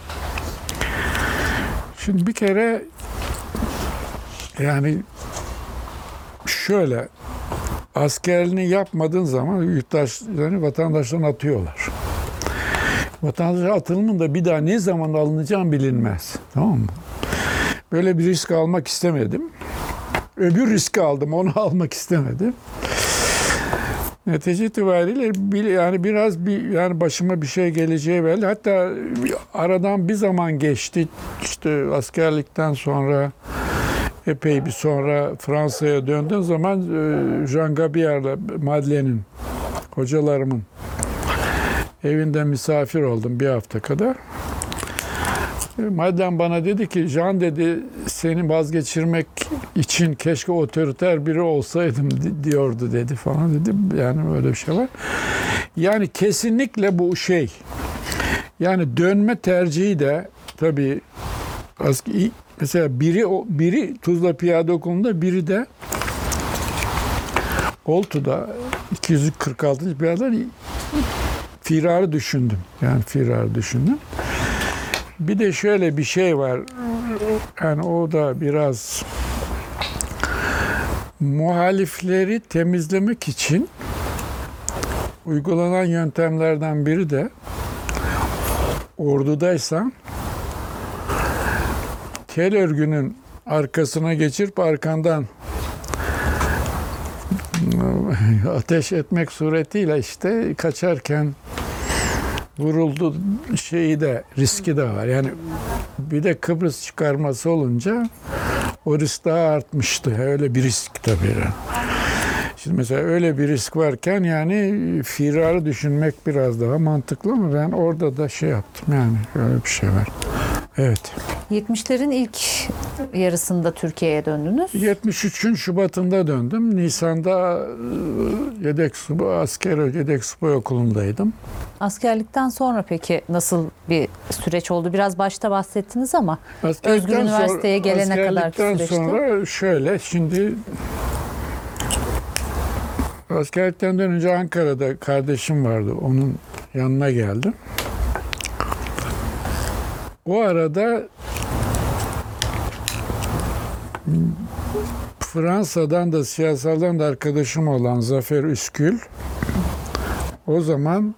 Şimdi bir kere yani şöyle askerliğini yapmadığın zaman yurttaşlarını vatandaştan atıyorlar. Vatandaş atılımın da bir daha ne zaman alınacağım bilinmez. Tamam mı? Böyle bir risk almak istemedim. Öbür riski aldım, onu <laughs> almak istemedim. Netice itibariyle yani biraz bir yani başıma bir şey geleceği belli. Hatta aradan bir zaman geçti. İşte askerlikten sonra epey bir sonra Fransa'ya döndüğüm zaman e, Jean Gabier'la Madeleine'in hocalarımın evinde misafir oldum bir hafta kadar. Madeleine bana dedi ki Jean dedi seni vazgeçirmek için keşke otoriter biri olsaydım di- diyordu dedi falan dedi. Yani öyle bir şey var. Yani kesinlikle bu şey. Yani dönme tercihi de tabii mesela biri biri Tuzla Piyade Okulu'nda biri de Oltu'da 246. piyadeler firarı düşündüm. Yani firarı düşündüm. Bir de şöyle bir şey var. Yani o da biraz muhalifleri temizlemek için uygulanan yöntemlerden biri de ordudaysan tel örgünün arkasına geçirip arkandan ateş etmek suretiyle işte kaçarken vuruldu şeyi de riski de var. Yani bir de Kıbrıs çıkarması olunca o risk daha artmıştı. Öyle bir risk tabii. Şimdi mesela öyle bir risk varken yani firarı düşünmek biraz daha mantıklı ama ben orada da şey yaptım yani öyle bir şey var. Evet. 70'lerin ilk yarısında Türkiye'ye döndünüz. 73'ün Şubat'ında döndüm. Nisan'da e, yedek subay, asker yedek subay okulundaydım. Askerlikten sonra peki nasıl bir süreç oldu? Biraz başta bahsettiniz ama Özgür Üniversiteye gelene askerlikten süreçte. sonra şöyle şimdi askerlikten önce Ankara'da kardeşim vardı. Onun yanına geldim. O arada Fransa'dan da siyasaldan da arkadaşım olan Zafer Üskül o zaman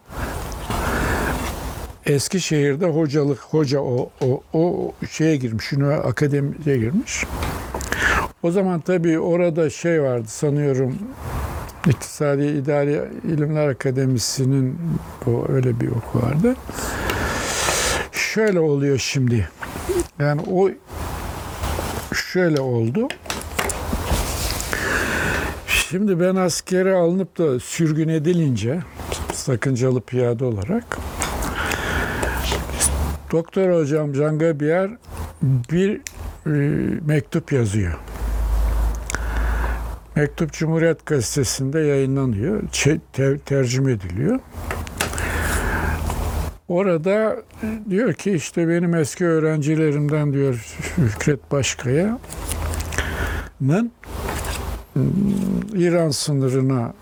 Eskişehir'de hocalık hoca o o o şeye girmiş, akademiye girmiş. O zaman tabii orada şey vardı sanıyorum İktisadi İdari İlimler Akademisi'nin o öyle bir oku vardı. Şöyle oluyor şimdi. Yani o şöyle oldu. Şimdi ben askere alınıp da sürgün edilince sakıncalı piyade olarak Doktor hocam Jean Gabier bir e, mektup yazıyor. Mektup Cumhuriyet Gazetesi'nde yayınlanıyor. Te- tercüme ediliyor. Orada diyor ki işte benim eski öğrencilerimden diyor <laughs> Fikret Başkaya'nın mm, İran sınırına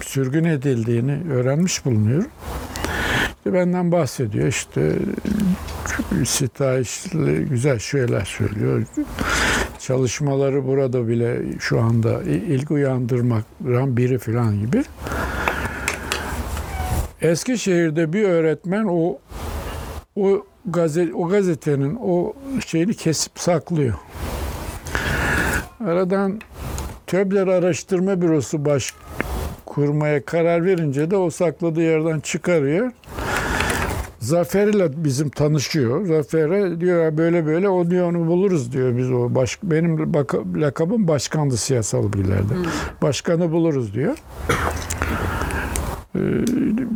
sürgün edildiğini öğrenmiş bulunuyor. İşte benden bahsediyor işte sitayişli güzel şeyler söylüyor. Çalışmaları burada bile şu anda ilgi uyandırmaktan biri falan gibi. Eskişehir'de bir öğretmen o o gazete o gazetenin o şeyini kesip saklıyor. Aradan Töbler Araştırma Bürosu baş kurmaya karar verince de o sakladığı yerden çıkarıyor. Zafer ile bizim tanışıyor. Zafer'e diyor "Ya böyle böyle o diyor onu buluruz diyor biz o baş, benim baka- lakabım başkandı siyasal bilgilerde. Başkanı buluruz diyor. Ee,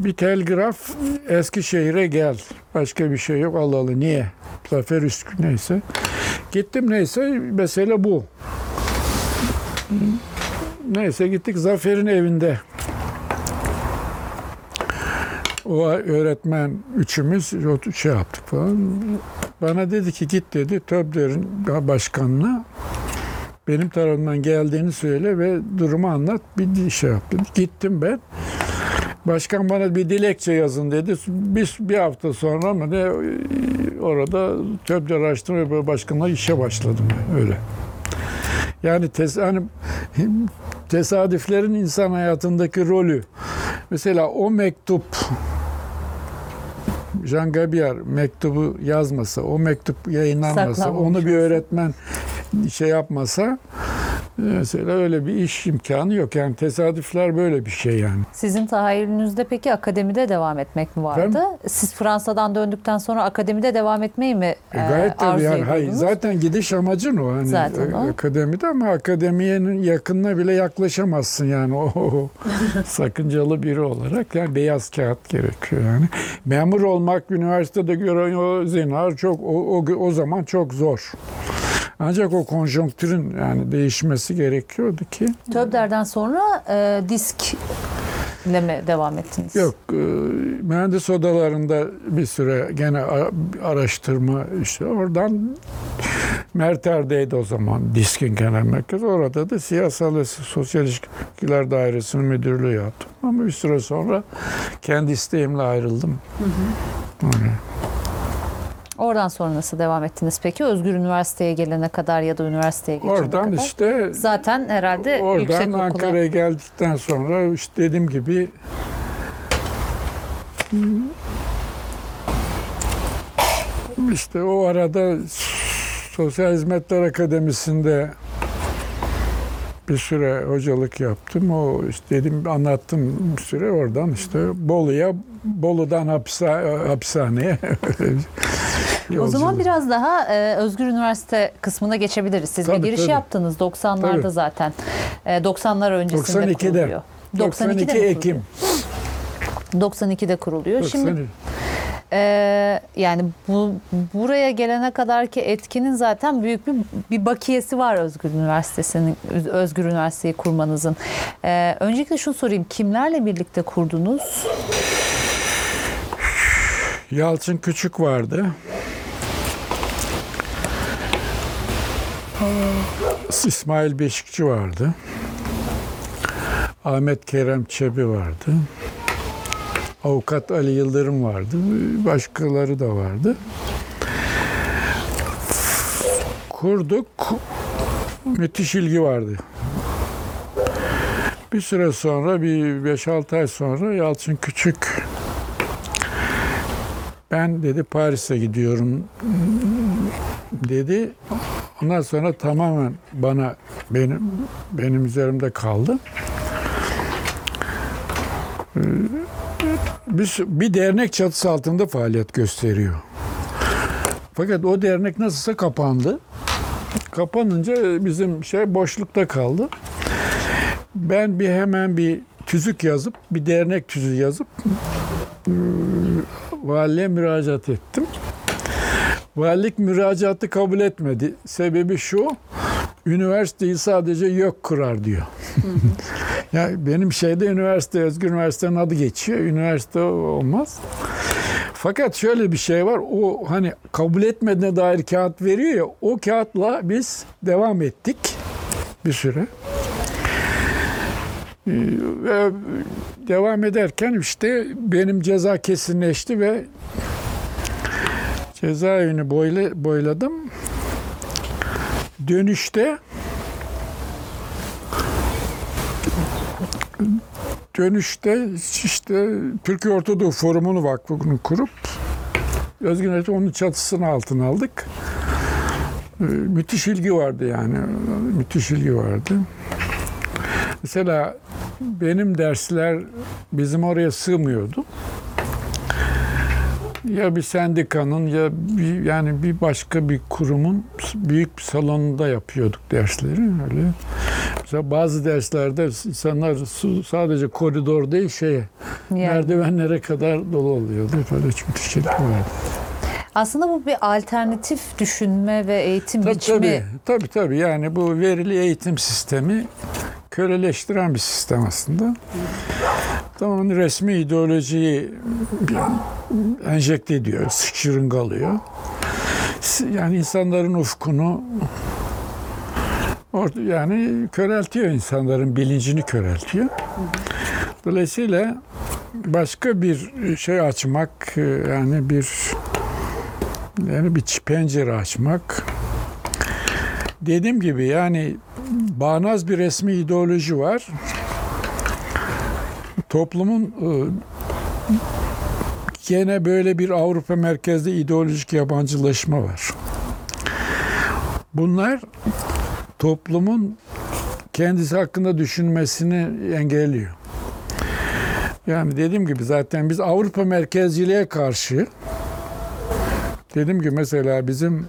bir telgraf Eskişehir'e gel. Başka bir şey yok. Allah Allah niye? Zafer Üskü neyse. Gittim neyse mesele bu. Neyse gittik Zafer'in evinde. O öğretmen üçümüz şey yaptık falan. Bana dedi ki git dedi TÖB'lerin başkanına benim tarafımdan geldiğini söyle ve durumu anlat. Bir şey yaptım. Gittim ben. Başkan bana bir dilekçe yazın dedi. Bir, bir hafta sonra mı ne orada TÖB'de araştırma Bölge başkanına işe başladım öyle. Yani tes, hani tesadüflerin insan hayatındaki rolü. Mesela o mektup Jean Gabier mektubu yazmasa, o mektup yayınlanmasa, onu bir öğretmen şey yapmasa mesela öyle bir iş imkanı yok. Yani tesadüfler böyle bir şey yani. Sizin tahayyülünüzde peki akademide devam etmek mi vardı? Efendim? Siz Fransa'dan döndükten sonra akademide devam etmeyi mi E, e, gayet tabii arzu yani hayır, zaten gidiş amacın o hani Zaten o. akademide ama akademiyenin yakınına bile yaklaşamazsın yani o, <laughs> sakıncalı biri olarak yani beyaz kağıt gerekiyor yani memur olmak üniversitede gören o zinhar çok o, o, o zaman çok zor. Ancak o konjonktürün yani değişmesi gerekiyordu ki Töbder'den sonra e, disk ile mi devam ettiniz? Yok, e, mühendis odalarında bir süre gene araştırma işte oradan Merter'deydi o zaman Diskin Genel Merkezi. Orada da siyasal ve sosyal ilişkiler dairesinin müdürlüğü yaptım. Ama bir süre sonra kendi isteğimle ayrıldım. Öyle. Oradan sonra nasıl devam ettiniz peki? Özgür Üniversite'ye gelene kadar ya da üniversiteye geçene Oradan kadar? işte Zaten herhalde Oradan yüksek okula... Ankara'ya geldikten sonra işte dediğim gibi işte o arada Sosyal Hizmetler Akademisi'nde bir süre hocalık yaptım. O işte dedim anlattım bir süre oradan işte Bolu'ya Bolu'dan hapisa, hapishaneye <laughs> O zaman yolculuk. biraz daha e, Özgür Üniversite kısmına geçebiliriz. Siz Tabii, bir giriş tabii. yaptınız 90'larda Tabii. zaten. E, 90'lar öncesinde 92'de. kuruluyor. 92 mi kuruluyor? Ekim. 92'de kuruluyor. Şimdi 90 e, yani bu buraya gelene kadar ki etkinin zaten büyük bir bir bakiyesi var Özgür Üniversitesi'nin Özgür Üniversiteyi kurmanızın. E, öncelikle şunu sorayım. Kimlerle birlikte kurdunuz? Yalçın Küçük vardı. İsmail Beşikçi vardı. Ahmet Kerem Çebi vardı. Avukat Ali Yıldırım vardı. Başkaları da vardı. Kurduk. Müthiş ilgi vardı. Bir süre sonra, bir 5-6 ay sonra Yalçın Küçük ben dedi Paris'e gidiyorum dedi. Ondan sonra tamamen bana benim benim üzerimde kaldı. Ee, Bir, bir dernek çatısı altında faaliyet gösteriyor. Fakat o dernek nasılsa kapandı. Kapanınca bizim şey boşlukta kaldı. Ben bir hemen bir tüzük yazıp, bir dernek tüzüğü yazıp Valiliğe müracaat ettim. Valilik müracaatı kabul etmedi. Sebebi şu, üniversiteyi sadece yok kurar diyor. ya benim şeyde üniversite, Özgür Üniversite'nin adı geçiyor. Üniversite olmaz. Fakat şöyle bir şey var. O hani kabul etmediğine dair kağıt veriyor ya. O kağıtla biz devam ettik bir süre. Ee, Ve devam ederken işte benim ceza kesinleşti ve cezaevini boyla, boyladım. Dönüşte dönüşte işte Türkiye Ortadoğu Forumu'nu vakfını kurup Özgün Öğretim onun çatısını altına aldık. Ee, Müthiş ilgi vardı yani. Müthiş ilgi vardı. Mesela benim dersler bizim oraya sığmıyordu. Ya bir sendikanın ya bir, yani bir başka bir kurumun büyük bir salonunda yapıyorduk dersleri öyle. Mesela bazı derslerde insanlar su- sadece koridor değil şeye Yani merdivenlere kadar dolu oluyordu. Böyle çok şey vardı. Aslında bu bir alternatif düşünme ve eğitim Tabii, biçimi. tabii, tabii tabii yani bu verili eğitim sistemi köleleştiren bir sistem aslında. Tamam resmi ideolojiyi enjekte ediyor, şırıngalıyor. Yani insanların ufkunu yani köreltiyor insanların bilincini köreltiyor. Dolayısıyla başka bir şey açmak yani bir yani bir pencere açmak. Dediğim gibi yani bağnaz bir resmi ideoloji var. Toplumun e, gene böyle bir Avrupa merkezli ideolojik yabancılaşma var. Bunlar toplumun kendisi hakkında düşünmesini engelliyor. Yani dediğim gibi zaten biz Avrupa merkezciliğe karşı dedim ki mesela bizim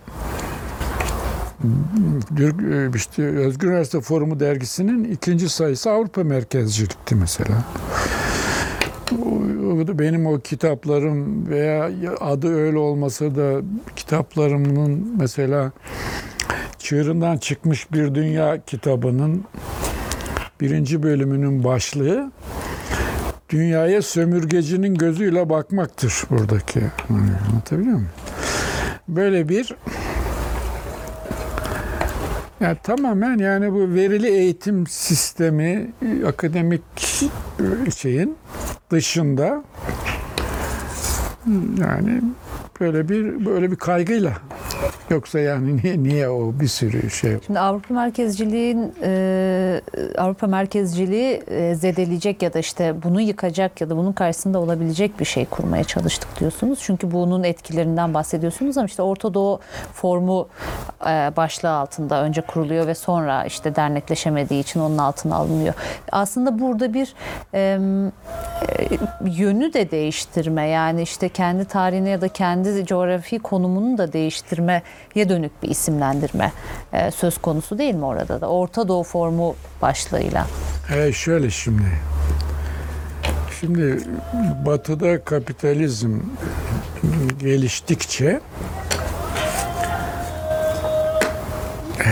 Türk- işte Özgür Üniversite Forumu dergisinin ikinci sayısı Avrupa merkezcilikti mesela. Benim o kitaplarım veya adı öyle olmasa da kitaplarımın mesela Çığırından çıkmış bir dünya kitabının birinci bölümünün başlığı dünyaya sömürgecinin gözüyle bakmaktır buradaki. Anlatabiliyor muyum? Böyle bir ya tamamen yani bu verili eğitim sistemi akademik şeyin dışında yani böyle bir böyle bir kaygıyla yoksa yani niye niye o bir sürü şey Şimdi Avrupa merkezciliğin e, Avrupa merkezciliği e, zedeleyecek ya da işte bunu yıkacak ya da bunun karşısında olabilecek bir şey kurmaya çalıştık diyorsunuz. Çünkü bunun etkilerinden bahsediyorsunuz ama işte Orta Doğu formu e, başlığı altında önce kuruluyor ve sonra işte dernekleşemediği için onun altına alınıyor. Aslında burada bir e, e, yönü de değiştirme yani işte kendi tarihine ya da kendi coğrafi konumunu da değiştirmeye dönük bir isimlendirme e, söz konusu değil mi orada da? Orta Doğu formu başlığıyla. E şöyle şimdi. Şimdi batıda kapitalizm geliştikçe e,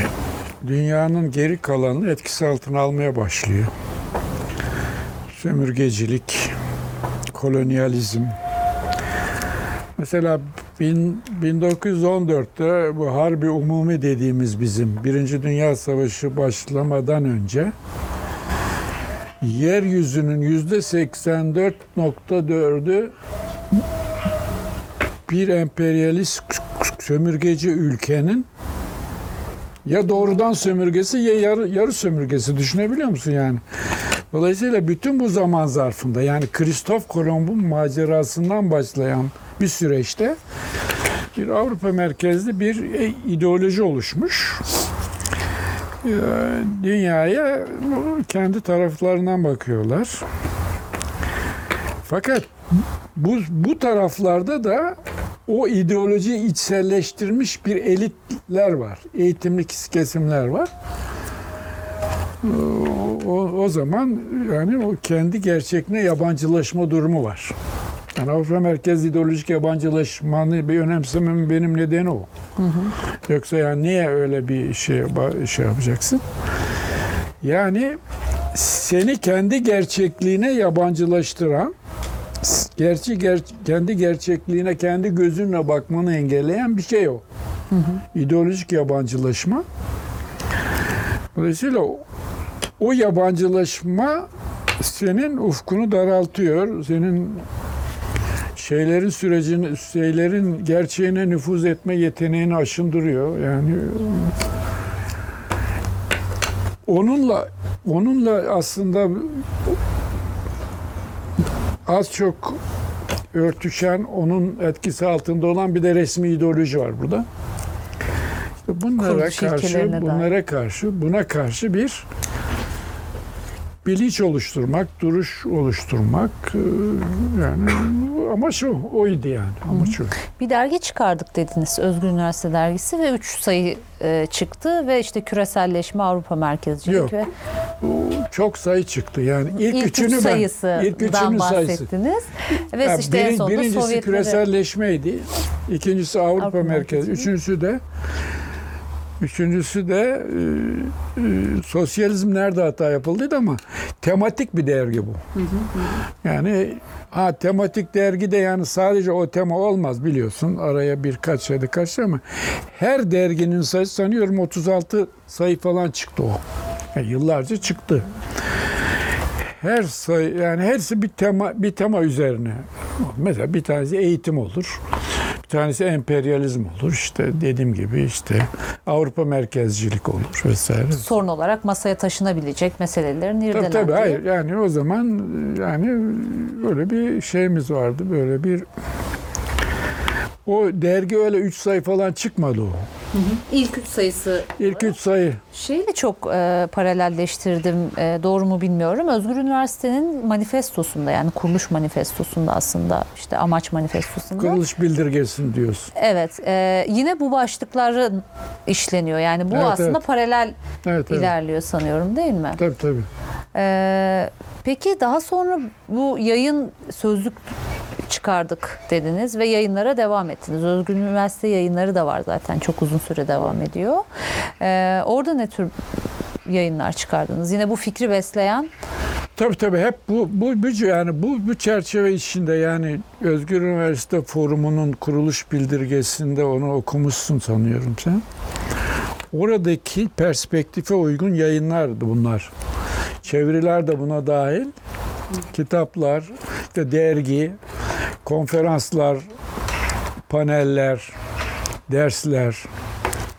dünyanın geri kalanını etkisi altına almaya başlıyor. Sömürgecilik, kolonyalizm. Mesela bin- 1914'te bu Harbi Umumi dediğimiz bizim Birinci Dünya Savaşı başlamadan önce yeryüzünün yüzde 84.4'ü bir emperyalist sömürgeci ülkenin ya doğrudan sömürgesi ya yarı, yarı sömürgesi düşünebiliyor musun yani? Dolayısıyla bütün bu zaman zarfında yani Kristof Kolomb'un macerasından başlayan bir süreçte bir Avrupa merkezli bir e, ideoloji oluşmuş. Ee, Dünyaya kendi taraflarından bakıyorlar. Fakat bu, bu taraflarda da o ideolojiyi içselleştirmiş bir elitler var. Eğitimli kesimler var. O, o zaman yani o kendi gerçekliğine yabancılaşma durumu var. Yani Avrupa merkez ideolojik yabancılaşmanı bir önemsememin benim nedeni o. Yoksa yani niye öyle bir şey şey yapacaksın? Yani seni kendi gerçekliğine yabancılaştıran, gerçi ger- kendi gerçekliğine kendi gözünle bakmanı engelleyen bir şey o. İdeolojik yabancılaşma. Dolayısıyla o, yabancılaşma senin ufkunu daraltıyor. Senin şeylerin sürecini, şeylerin gerçeğine nüfuz etme yeteneğini aşındırıyor. Yani onunla onunla aslında az çok örtüşen, onun etkisi altında olan bir de resmi ideoloji var burada. İşte bunlara Kuruluş karşı, ilkelerine dair. bunlara karşı, buna karşı bir bilinç oluşturmak, duruş oluşturmak e, yani amaç o, oydu yani. Amaç o. Bir dergi çıkardık dediniz Özgür Üniversite dergisi ve 3 sayı e, çıktı ve işte küreselleşme Avrupa merkezcilik Yok. ve Çok sayı çıktı. Yani ilk, ilk, üçünü üç ben, sayısından ilk üçünün sayısı. bahsettiniz. Ve Ya işte en biri- sonunda birincisi Sovyetleri küreselleşmeydi. İkincisi Avrupa, Avrupa merkezi. merkezi. Üçüncüsü de Üçüncüsü de e, e, sosyalizm nerede hata yapıldıydı ama tematik bir dergi bu. Yani ha tematik dergi de yani sadece o tema olmaz biliyorsun. Araya birkaç sayı kaçtı ama her derginin sayısı sanıyorum 36 sayı falan çıktı o. Yani yıllarca çıktı. Her sayı yani hepsi bir tema bir tema üzerine. Mesela bir tanesi eğitim olur. Bir tanesi emperyalizm olur. İşte dediğim gibi işte Avrupa merkezcilik olur vesaire. Sorun olarak masaya taşınabilecek meselelerin Tabii irdelendiği. tabii hayır yani o zaman yani böyle bir şeyimiz vardı böyle bir o dergi öyle 3 sayı falan çıkmadı o. İlk üç sayısı İlk 3 sayı. Şeyle çok e, paralelleştirdim. E, doğru mu bilmiyorum. Özgür Üniversite'nin manifestosunda yani kuruluş manifestosunda aslında işte amaç manifestosunda. Kuruluş bildirgesin diyorsun. Evet. e, yine bu başlıkları işleniyor. Yani bu Evet, aslında evet. paralel Evet evet. ilerliyor sanıyorum değil mi? Tabii tabii. E, peki daha sonra bu yayın sözlük çıkardık dediniz ve yayınlara devam ettiniz. Özgür Üniversite yayınları da var zaten çok uzun süre devam ediyor. E, orada ne tür yayınlar çıkardınız? Yine bu fikri besleyen Tabii tabii hep bu bu bu yani bu bu çerçeve içinde yani Özgür Üniversite Forumu'nun kuruluş bildirgesinde onu okumuşsun sanıyorum sen. Oradaki perspektife uygun yayınlardı bunlar. Çeviriler de buna dahil. Kitaplar, işte dergi, konferanslar, paneller, dersler.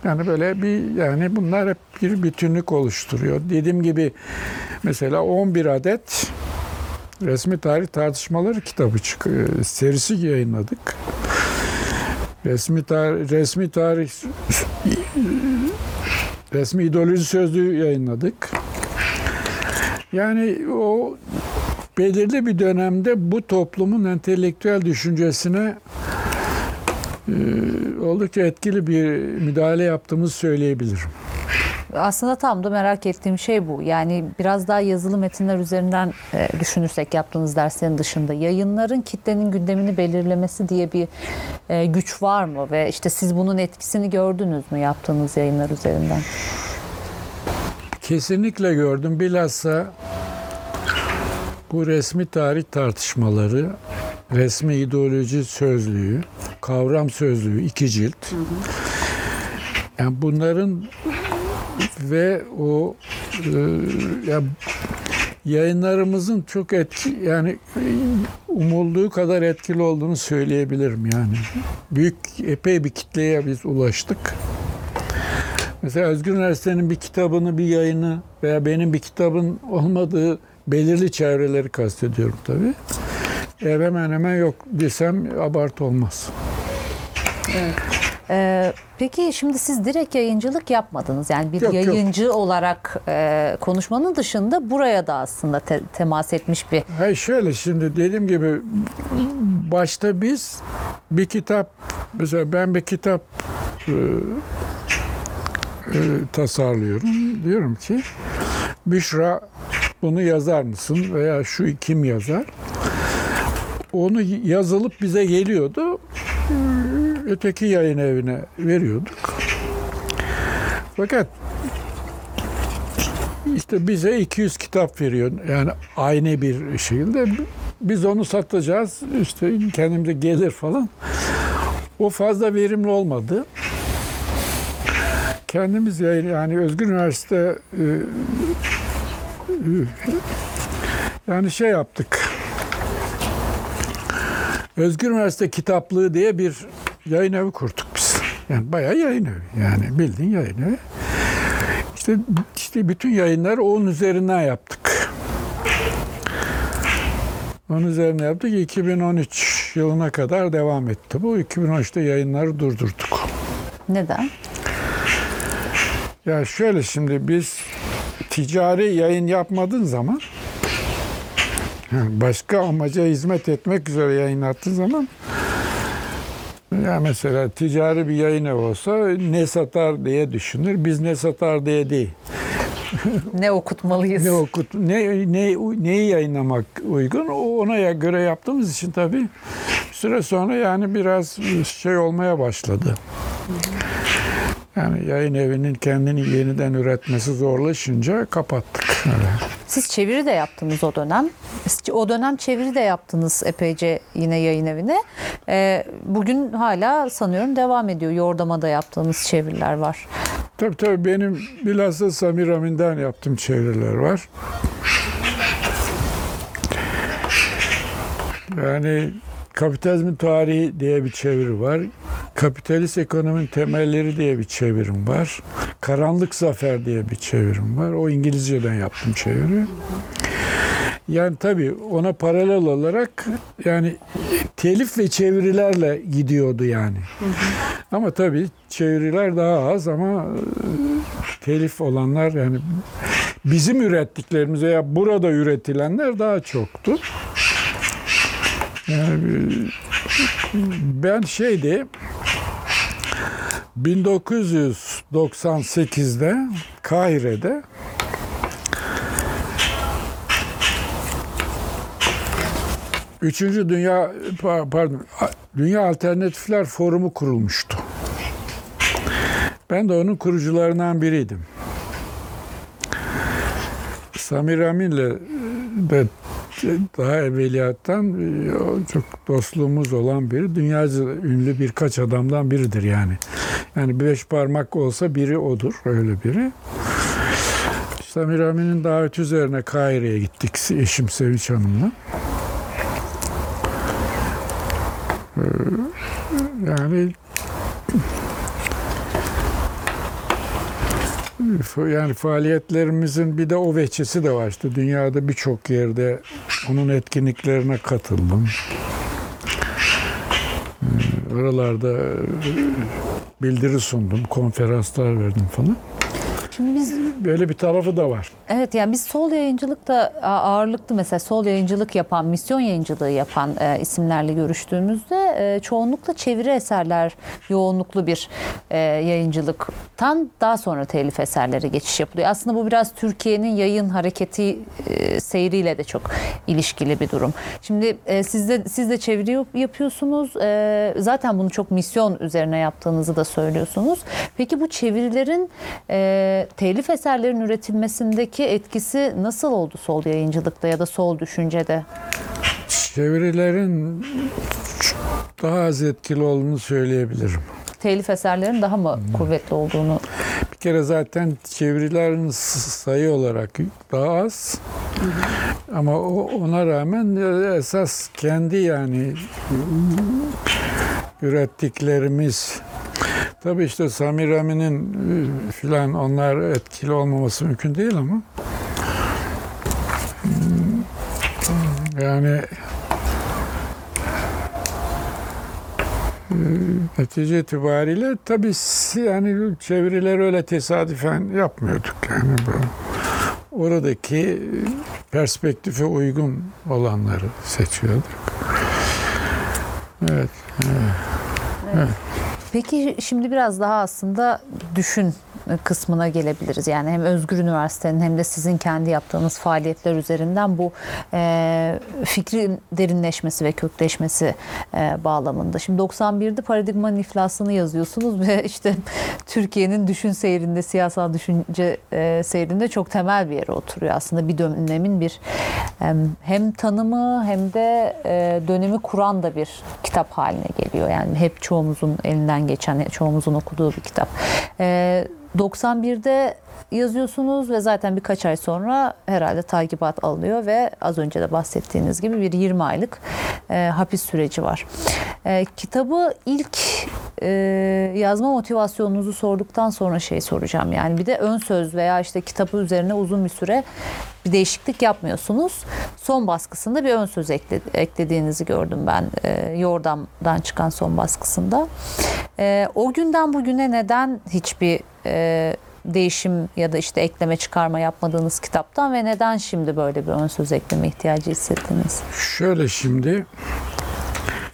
Yani böyle bir yani bunlar hep bir bütünlük oluşturuyor. Dediğim gibi mesela 11 adet resmi tarih tartışmaları kitabı çık serisi yayınladık. Resmi tarih, resmi tarih resmi ideoloji sözlüğü yayınladık. Yani o belirli bir dönemde bu toplumun entelektüel düşüncesine e, oldukça etkili bir müdahale yaptığımızı söyleyebilirim. Aslında tam da merak ettiğim şey bu. Yani biraz daha yazılı metinler üzerinden e, düşünürsek yaptığınız derslerin dışında yayınların kitlenin gündemini belirlemesi diye bir e, güç var mı ve işte siz bunun etkisini gördünüz mü yaptığınız yayınlar üzerinden? Kesinlikle gördüm. Bilhassa bu resmi tarih tartışmaları, resmi ideoloji sözlüğü, kavram sözlüğü iki cilt. Yani bunların ve o e, ya yayınlarımızın çok etki yani umulduğu kadar etkili olduğunu söyleyebilirim yani. Büyük epey bir kitleye biz ulaştık. Mesela Özgür Üniversite'nin bir kitabını, bir yayını veya benim bir kitabın olmadığı belirli çevreleri kastediyorum tabii. E, hemen hemen yok desem abartı olmaz. E, peki şimdi siz direkt yayıncılık yapmadınız. Yani bir Yok, yok. yayıncı olarak e, konuşmanın dışında buraya da aslında te- temas etmiş bir Hayır şöyle şimdi dediğim gibi başta biz bir kitap mesela ben bir kitap e, tasarlıyorum. Diyorum ki Büşra bunu yazar mısın veya şu kim yazar? Onu yazılıp bize geliyordu. Öteki yayın evine veriyorduk. Fakat işte bize 200 kitap veriyor. Yani aynı bir şekilde. Biz onu satacağız. İşte kendimize gelir falan. O fazla verimli olmadı. Kendimiz yani Özgür Üniversite e, e, yani şey yaptık. Özgür Üniversite Kitaplığı diye bir yayın evi kurduk biz. Yani bayağı yayın evi. Yani bildiğin yayın evi. İşte, işte bütün yayınları onun üzerinden yaptık. Onun üzerine yaptık. 2013 yılına kadar devam etti. Bu 2013'te yayınları durdurduk. neden? Ya şöyle şimdi biz ticari yayın yapmadığın zaman başka amaca hizmet etmek üzere yayın yaptığın zaman ya mesela ticari bir yayın olsa ne satar diye düşünür. Biz ne satar diye değil. <laughs> Ne okutmalıyız? Ne okut ne ne neyi yayınlamak uygun o ona göre yaptığımız için tabii süre sonra yani biraz şey olmaya başladı. Yani yayın evinin kendini yeniden üretmesi zorlaşınca kapattık. Siz çeviri de yaptınız o dönem. O dönem çeviri de yaptınız epeyce yine yayın evine. Ee, bugün hala sanıyorum devam ediyor. Yordama'da yaptığınız çeviriler var. Tabii tabii benim bilhassa Samir Amin'den yaptığım çeviriler var. Yani kapitalizmin tarihi diye bir çeviri var. Kapitalist ekonominin temelleri diye bir çevirim var. Karanlık Zafer diye bir çevirim var. O İngilizceden yaptım çeviri. Yani tabii ona paralel olarak yani telif ve çevirilerle gidiyordu yani. Ama tabii çeviriler daha az ama e, telif olanlar yani bizim ürettiklerimiz veya burada üretilenler daha çoktu. Yani ben şeydi 1998'de Kahire'de Üçüncü Dünya pa- pardon Dünya Alternatifler Forumu kurulmuştu. Ben de onun kurucularından biriydim. Samir Amin'le de daha evveliyattan e, çok dostluğumuz olan biri. Dünyaca ünlü birkaç adamdan biridir yani. Yani beş parmak olsa biri odur, öyle biri. Samir Amin'in daveti üzerine Kahire'ye gittik eşim Sevinç Hanım'la. Ee, Yani yani faaliyetlerimizin bir de o veçesi de var. İşte dünyada birçok yerde onun etkinliklerine katıldım. Ee, Oralarda e, bildiri sundum, konferanslar verdim falan. Şimdi biz Böyle bir tarafı da var. Evet yani biz sol yayıncılıkta ağırlıklı mesela sol yayıncılık yapan, misyon yayıncılığı yapan e, isimlerle görüştüğümüzde e, çoğunlukla çeviri eserler yoğunluklu bir e, yayıncılıktan daha sonra telif eserlere geçiş yapılıyor. Aslında bu biraz Türkiye'nin yayın hareketi e, seyriyle de çok ilişkili bir durum. Şimdi e, siz de siz de çeviri yap- yapıyorsunuz. E, zaten bunu çok misyon üzerine yaptığınızı da söylüyorsunuz. Peki bu çevirilerin e, telif eserlerin üretilmesindeki etkisi nasıl oldu sol yayıncılıkta ya da sol düşüncede? Çevirilerin daha az etkili olduğunu söyleyebilirim. Telif eserlerin daha mı kuvvetli olduğunu Bir kere zaten çevirilerin sayı olarak daha az. Ama ona rağmen esas kendi yani ürettiklerimiz Tabii işte Samir Amin'in e, filan onlar etkili olmaması mümkün değil ama hmm, yani e, netice itibariyle tabii yani çevirileri öyle tesadüfen yapmıyorduk yani bu oradaki perspektife uygun olanları seçiyorduk. Evet. Peki şimdi biraz daha aslında düşün kısmına gelebiliriz. Yani hem Özgür Üniversite'nin hem de sizin kendi yaptığınız faaliyetler üzerinden bu e, fikrin derinleşmesi ve kökleşmesi e, bağlamında. Şimdi 91'de paradigmanın iflasını yazıyorsunuz ve <laughs> işte Türkiye'nin düşün seyrinde, siyasal düşünce e, seyrinde çok temel bir yere oturuyor. Aslında bir dönemin bir hem, tanımı hem de e, dönemi kuran da bir kitap haline geliyor. Yani hep çoğumuzun elinden geçen, çoğumuzun okuduğu bir kitap. E, 91'de yazıyorsunuz ve zaten birkaç ay sonra herhalde takibat alıyor ve az önce de bahsettiğiniz gibi bir 20 aylık e, hapis süreci var. E, kitabı ilk e, yazma motivasyonunuzu sorduktan sonra şey soracağım. Yani bir de ön söz veya işte kitabı üzerine uzun bir süre bir değişiklik yapmıyorsunuz. Son baskısında bir ön söz ekle- eklediğinizi gördüm ben e, Yordam'dan çıkan son baskısında. E, o günden bugüne neden hiçbir e, değişim ya da işte ekleme çıkarma yapmadığınız kitaptan ve neden şimdi böyle bir ön söz ekleme ihtiyacı hissettiniz? Şöyle şimdi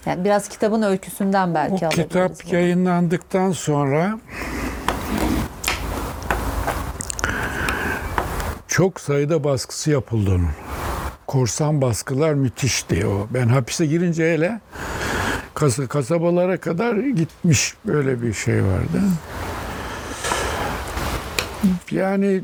Yani biraz kitabın öyküsünden belki alabiliriz. kitap bunu. yayınlandıktan sonra çok sayıda baskısı yapıldı onun. Korsan baskılar müthişti o. Ben hapise girince hele kas- kasabalara kadar gitmiş böyle bir şey vardı. Yani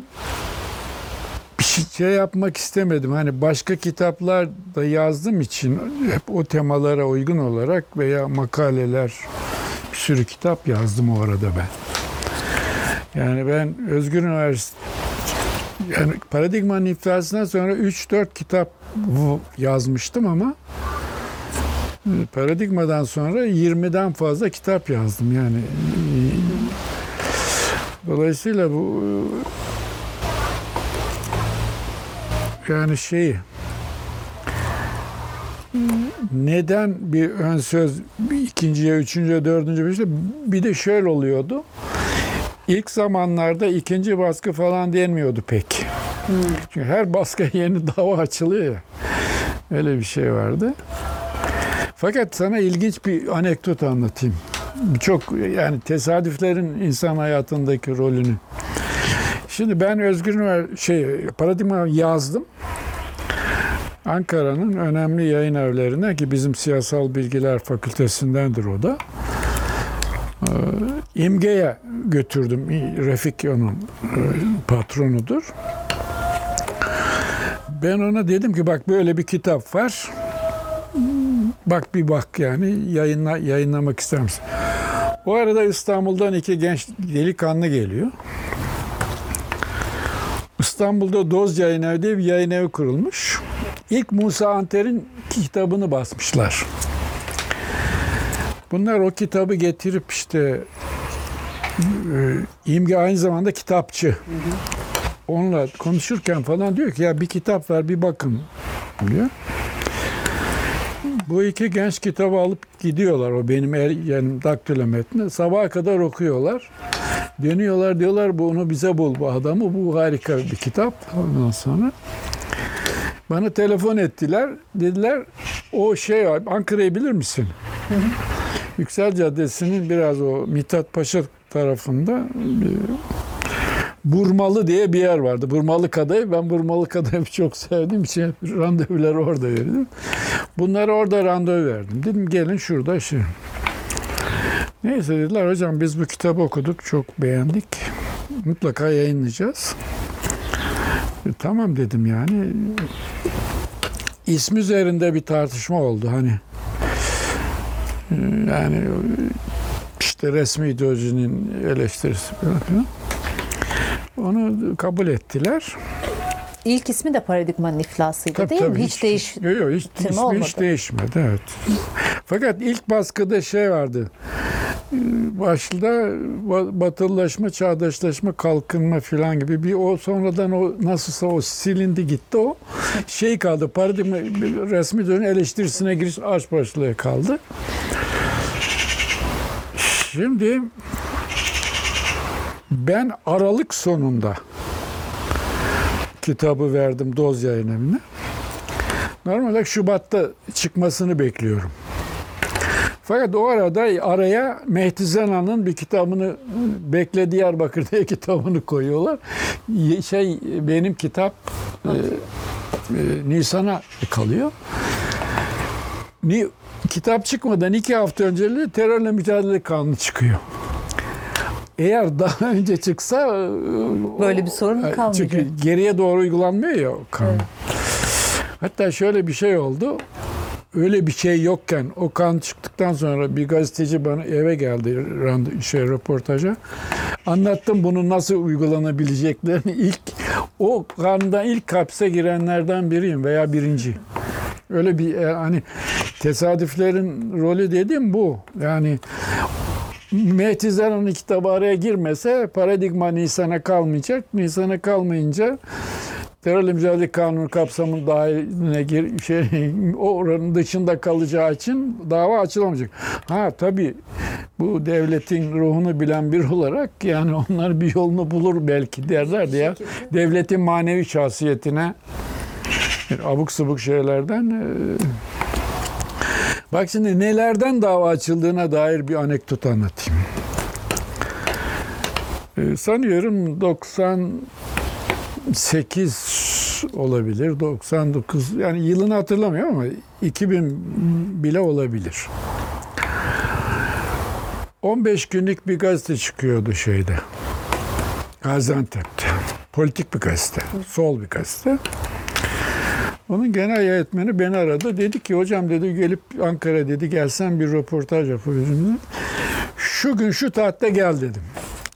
bir şey- şey yapmak istemedim. Hani başka kitaplar da yazdığım için hep o temalara uygun olarak veya makaleler bir sürü kitap yazdım o arada ben. Yani ben Özgür Üniversitesi yani paradigmanın iflasından sonra 3-4 kitap yazmıştım ama paradigmadan sonra 20'den fazla kitap yazdım yani. Dolayısıyla bu yani şey neden bir ön söz bir ikinciye, üçüncüye, dördüncüye, beşte bir de şöyle oluyordu. İlk zamanlarda ikinci baskı falan denmiyordu pek. Çünkü her baskı <laughs> yeni dava açılıyor ya. Öyle bir şey vardı. Fakat sana ilginç bir anekdot anlatayım. Çok yani tesadüflerin insan hayatındaki rolünü. Şimdi ben Özgür şey paradigma yazdım. Ankara'nın önemli yayın evlerine ki bizim siyasal bilgiler fakültesindendir o da. Ee, İmge'ye götürdüm. Refik onun e, patronudur. Ben ona dedim ki bak böyle bir kitap var. Bak bir bak yani yayınla, yayınlamak ister misin? O arada İstanbul'dan iki genç delikanlı geliyor. İstanbul'da Doz Yayın Evi diye bir yayın evi kurulmuş. İlk Musa Anter'in kitabını basmışlar. Bunlar o kitabı getirip işte e, İmge aynı zamanda kitapçı. Onunla konuşurken falan diyor ki ya bir kitap ver bir bakın diyor. Bu iki genç kitabı alıp gidiyorlar o benim el, yani daktilo metni. Sabaha kadar okuyorlar. Dönüyorlar diyorlar bunu bize bul bu adamı. Bu harika bir kitap. Ondan sonra bana telefon ettiler. Dediler o şey Ankara'yı bilir misin? Yüksel Caddesi'nin biraz o Mithat Paşa tarafında Burmalı diye bir yer vardı. Burmalı Kadayıf. Ben Burmalı Kadayıf'ı <laughs> çok sevdiğim için randevuları orada verdim. Bunlara orada randevu verdim. Dedim gelin şurada şey. Neyse dediler hocam biz bu kitabı okuduk. Çok beğendik. Mutlaka yayınlayacağız. E, tamam dedim yani. İsmi üzerinde bir tartışma oldu hani. E, Yani işte resmi ideolojinin eleştirisi falan filan. Onu kabul ettiler. İlk ismi de paradigmanın iflasıydı değil mi? Hiç, değiş. Yok yok hiç, ismi olmadı. hiç değişmedi evet. Fakat ilk baskıda şey vardı. Başta ba- batılılaşma, çağdaşlaşma, kalkınma filan gibi bir o sonradan o nasılsa o silindi gitti o. Şey kaldı paradigma resmi dönüm eleştirisine giriş aç başlığı kaldı. Şimdi ben Aralık sonunda kitabı verdim Doz Yayın Evi'ne. Normalde Şubat'ta çıkmasını bekliyorum. Fakat o arada araya Mehdi Zenan'ın bir kitabını Bekle Diyarbakır diye <laughs> kitabını koyuyorlar. Şey benim kitap e, e, Nisan'a kalıyor. Ni, kitap çıkmadan iki hafta önce terörle mücadele kanunu çıkıyor. Eğer daha <laughs> önce çıksa e, Böyle bir sorun e, kalmayacak. Çünkü geriye doğru uygulanmıyor ya kanun. Evet. Hatta şöyle bir şey oldu. Öyle bir şey yokken o kan çıktıktan sonra bir gazeteci bana eve geldi şey röportaja. Anlattım bunun nasıl uygulanabileceklerini ilk o kanundan ilk hapse girenlerden biriyim veya birinci. Öyle bir e, hani tesadüflerin rolü dediğim bu. Yani Mehdi Zenon'un kitabı araya girmese paradigma Nisan'a kalmayacak. Nisan'a kalmayınca terörle mücadele kanunu kapsamının dahiline gir, şey, <laughs> oranın dışında kalacağı için dava açılamayacak. Ha tabii bu devletin ruhunu bilen bir olarak yani onlar bir yolunu bulur belki derler diye. Devletin manevi şahsiyetine bir abuk subuk şeylerden e, Bak şimdi nelerden dava açıldığına dair bir anekdot anlatayım. Ee, sanıyorum 98 olabilir, 99 yani yılını hatırlamıyorum ama 2000 bile olabilir. 15 günlük bir gazete çıkıyordu şeyde. Gaziantep'te. Politik bir gazete. Sol bir gazete. Onun genel yönetmeni beni aradı. Dedi ki hocam dedi gelip Ankara dedi gelsen bir röportaj yapabilirim. Şu gün şu saatte gel dedim.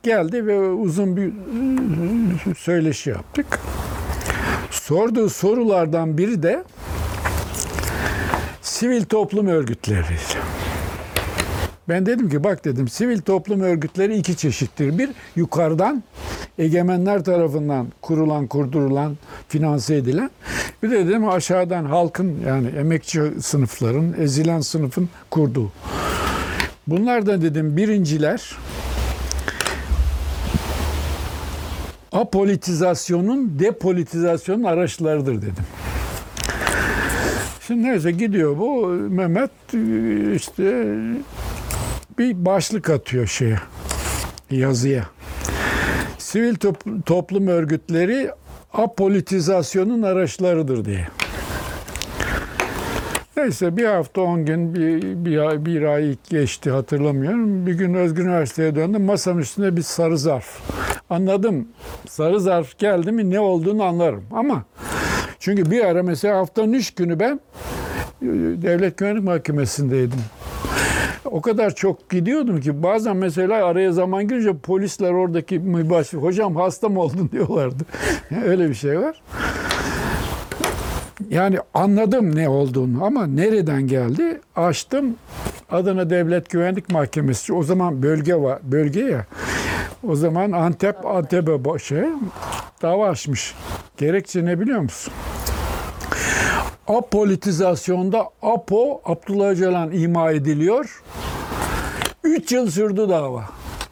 Geldi ve uzun bir e, söyleşi yaptık. Sorduğu sorulardan biri de sivil toplum örgütleri. Ben dedim ki bak dedim sivil toplum örgütleri iki çeşittir. Bir yukarıdan egemenler tarafından kurulan, kurdurulan, finanse edilen. Bir de dedim aşağıdan halkın yani emekçi sınıfların, ezilen sınıfın kurduğu. Bunlar da dedim birinciler apolitizasyonun depolitizasyonun araçlarıdır dedim. Şimdi neyse gidiyor bu Mehmet işte bir başlık atıyor şeye yazıya. Sivil top- toplum örgütleri apolitizasyonun araçlarıdır diye. Neyse bir hafta on gün bir, bir, bir ay geçti hatırlamıyorum. Bir gün Özgür Üniversitesi'ye döndüm. Masamın üstünde bir sarı zarf. Anladım. Sarı zarf geldi mi ne olduğunu anlarım. Ama çünkü bir ara mesela haftanın üç günü ben e, Devlet Güvenlik Mahkemesi'ndeydim. O kadar çok gidiyordum ki bazen mesela araya zaman girince polisler oradaki mübaşir hocam hasta mı oldun <laughs> diyorlardı. Öyle bir şey var. Yani anladım ne olduğunu ama nereden geldi? Açtım Adana Devlet Güvenlik Mahkemesi. O zaman bölge var, bölge ya. O zaman Antep, Antep'e şey dava açmış. Gerekçe ne biliyor musun? Apolitizasyonda APO, Abdullah Öcalan ima ediliyor. 3 yıl sürdü dava.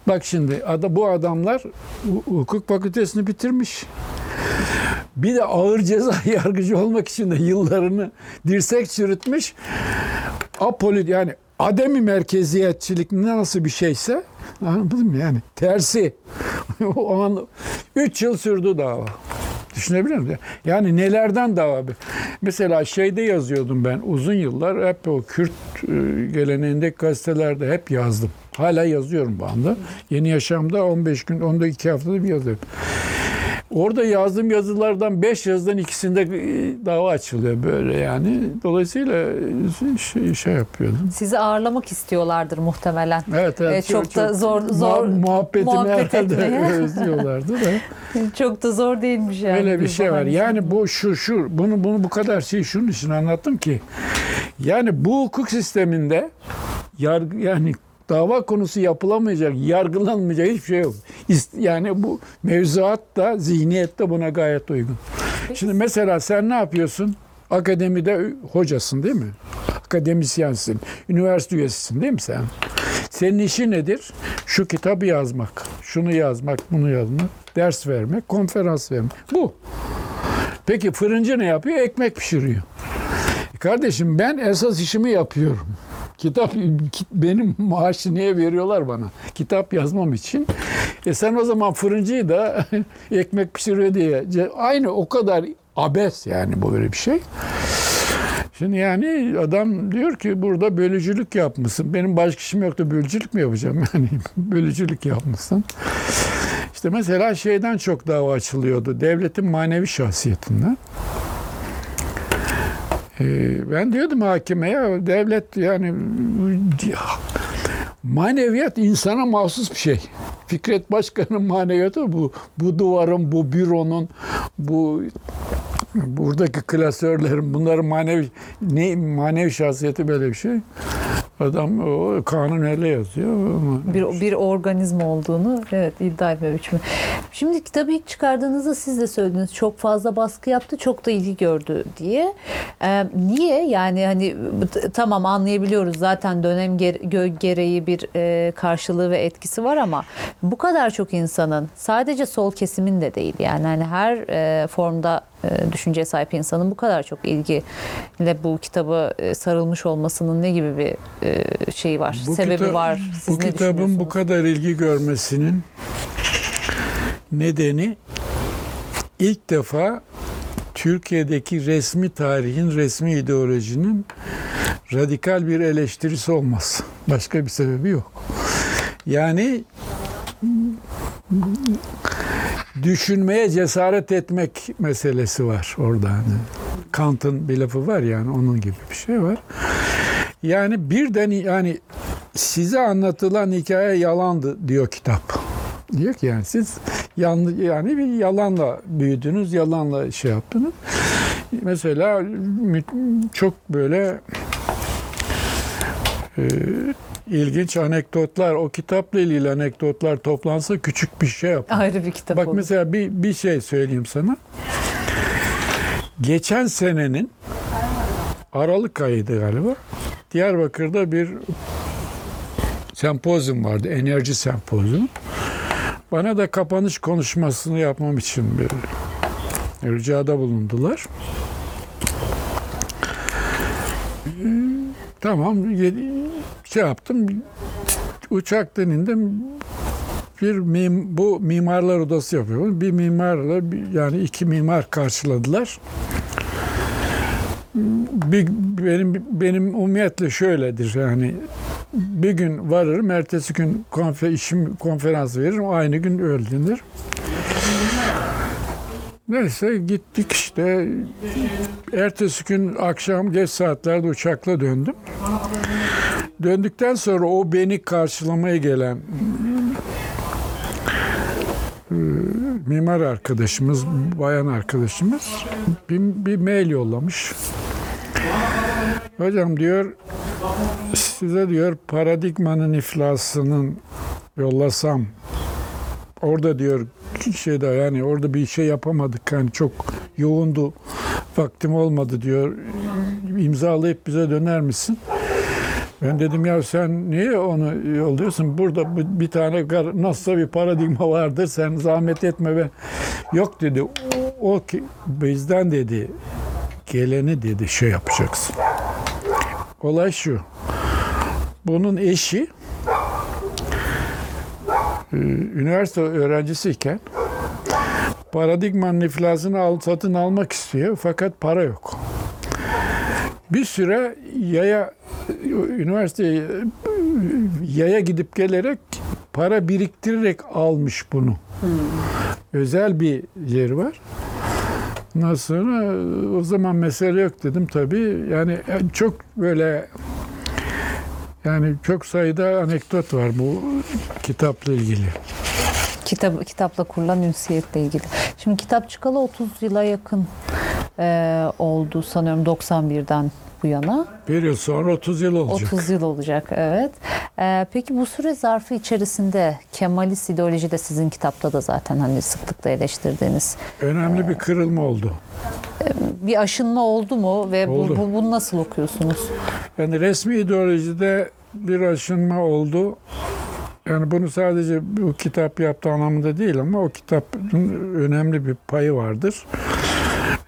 Bak şimdi bu adamlar hu- hukuk fakültesini bitirmiş. Bir de ağır ceza <laughs> yargıcı olmak için de yıllarını dirsek çürütmüş. Apolit yani ademi merkeziyetçilik nasıl bir şeyse anladın mı yani tersi. <laughs> o an 3 yıl sürdü dava. Düşünebiliyor musun? Yani nelerden dava? Mesela şeyde yazıyordum ben uzun yıllar hep o Kürt e, geleneğindeki gazetelerde hep yazdım. Hala yazıyorum bu anda. Yeni Yaşam'da 15 gün, 12 haftada bir yazıyorum. Orada yazdığım yazılardan 5 yazıdan ikisinde e, dava açılıyor böyle yani. Dolayısıyla e, şey, şey yapıyordum. Sizi ağırlamak istiyorlardır muhtemelen. Evet, evet. Ee, çok da zor- zor Muha- muhabbetimi muhabbet herhalde <laughs> özlüyorlardı da. <laughs> Çok da zor değilmiş yani. Öyle bir şey var. Yani bu şu şu bunu bunu bu kadar şey şunun için anlattım ki yani bu hukuk sisteminde yargı yani dava konusu yapılamayacak, yargılanmayacak hiçbir şey yok. Yani bu mevzuat da zihniyet de buna gayet uygun. Şimdi mesela sen ne yapıyorsun? Akademide hocasın değil mi? Akademisyensin. Üniversite üyesisin değil mi sen? Senin işin nedir? Şu kitabı yazmak, şunu yazmak, bunu yazmak, ders vermek, konferans vermek. Bu. Peki fırıncı ne yapıyor? Ekmek pişiriyor. Kardeşim ben esas işimi yapıyorum. Kitap ki- benim maaşı niye veriyorlar bana? Kitap yazmam için. E sen o zaman fırıncıyı da <laughs> ekmek pişiriyor diye. Aynı o kadar abes yani bu böyle bir şey. Şimdi yani adam diyor ki burada bölücülük yapmışsın. Benim başka işim yok da bölücülük mü yapacağım? <laughs> Yani bölücülük yapmışsın. İşte mesela şeyden çok dava açılıyordu. Devletin manevi şahsiyetinden. Ee, ben diyordum hakime ya devlet yani maneviyat insana mahsus bir şey. Fikret Başkan'ın maneviyatı bu. Bu duvarın, bu büronun, bu buradaki klasörlerin bunların manevi ne manevi şahsiyeti böyle bir şey. Adam o kanun öyle yazıyor. Bir, bir organizma olduğunu evet iddia etme biçimi. Şimdi kitabı ilk çıkardığınızda siz de söylediniz çok fazla baskı yaptı çok da ilgi gördü diye. Ee, niye yani hani tamam anlayabiliyoruz zaten dönem gereği bir e, karşılığı ve etkisi var ama bu kadar çok insanın sadece sol kesimin de değil yani hani her e, formda düşünceye sahip insanın bu kadar çok ilgiyle bu kitabı e, sarılmış olmasının ne gibi bir e, şeyi var, sebebi kita- var? Siz bu kitabın bu kadar ilgi görmesinin nedeni ilk defa Türkiye'deki resmi tarihin, resmi ideolojinin radikal bir eleştirisi olması. Başka bir sebebi yok. Yani düşünmeye cesaret etmek meselesi var orada. Hani Kant'ın bir lafı var yani onun gibi bir şey var. Yani birden yani size anlatılan hikaye yalandı diyor kitap. Diyor ki yani siz yanlı, yani bir yalanla büyüdünüz, yalanla şey yaptınız. Mesela çok böyle Ee, ilginç anekdotlar, o kitapla ilgili anekdotlar toplansa küçük bir şey yapar. Ayrı bir kitap Bak olur. mesela bir, bir şey söyleyeyim sana. Geçen senenin Aralık ayıydı galiba. Diyarbakır'da bir sempozyum vardı. Enerji sempozyumu. Bana da kapanış konuşmasını yapmam için bir ricada bulundular. Tamam şey yaptım. Uçaktan indim bir mim, bu mimarlar odası yapıyor. Bir mimarla bir- yani iki mimar karşıladılar. Bir, benim benim umumiyetle şöyledir yani bir gün varırım, ertesi gün konfer, işim konferans veririm, aynı gün öldünür. Neyse gittik işte. Ertesi gün akşam geç saatlerde uçakla döndüm. Döndükten sonra o beni karşılamaya gelen e, mimar arkadaşımız, bayan arkadaşımız bir, bir mail yollamış. Hocam diyor size diyor paradigmanın iflasının yollasam orada diyor şeyde yani orada bir şey yapamadık yani çok yoğundu vaktim olmadı diyor imzalayıp bize döner misin? Ben dedim ya sen niye onu yolluyorsun? Burada bir- tane nasılsa bir paradigma vardır. Sen zahmet etme be. Yok dedi. O, ki bizden dedi geleni dedi şey yapacaksın. Olay şu. Bunun eşi üniversite öğrencisiyken paradigmanın iflasını al, satın almak istiyor fakat para yok. Bir süre yaya üniversiteye yaya gidip gelerek para biriktirerek almış bunu. Özel bir yer var. Ondan sonra o zaman mesele yok dedim tabii. Yani çok böyle yani çok sayıda anekdot var bu kitapla ilgili. Kitap, kitapla kurulan ünsiyetle ilgili. Şimdi kitap çıkalı 30 yıla yakın e, oldu sanıyorum 91'den bu yana. Bir yıl sonra 30 yıl olacak. 30 yıl olacak evet. E, peki bu süre zarfı içerisinde Kemalist ideoloji de sizin kitapta da zaten hani sıklıkla eleştirdiğiniz Önemli bir kırılma oldu. bir aşınma oldu mu ve bu, Oldu. bu, bunu nasıl okuyorsunuz? Yani resmi ideolojide bir aşınma oldu. Yani bunu sadece bu kitap yaptı anlamında değil ama o kitabın önemli bir payı vardır.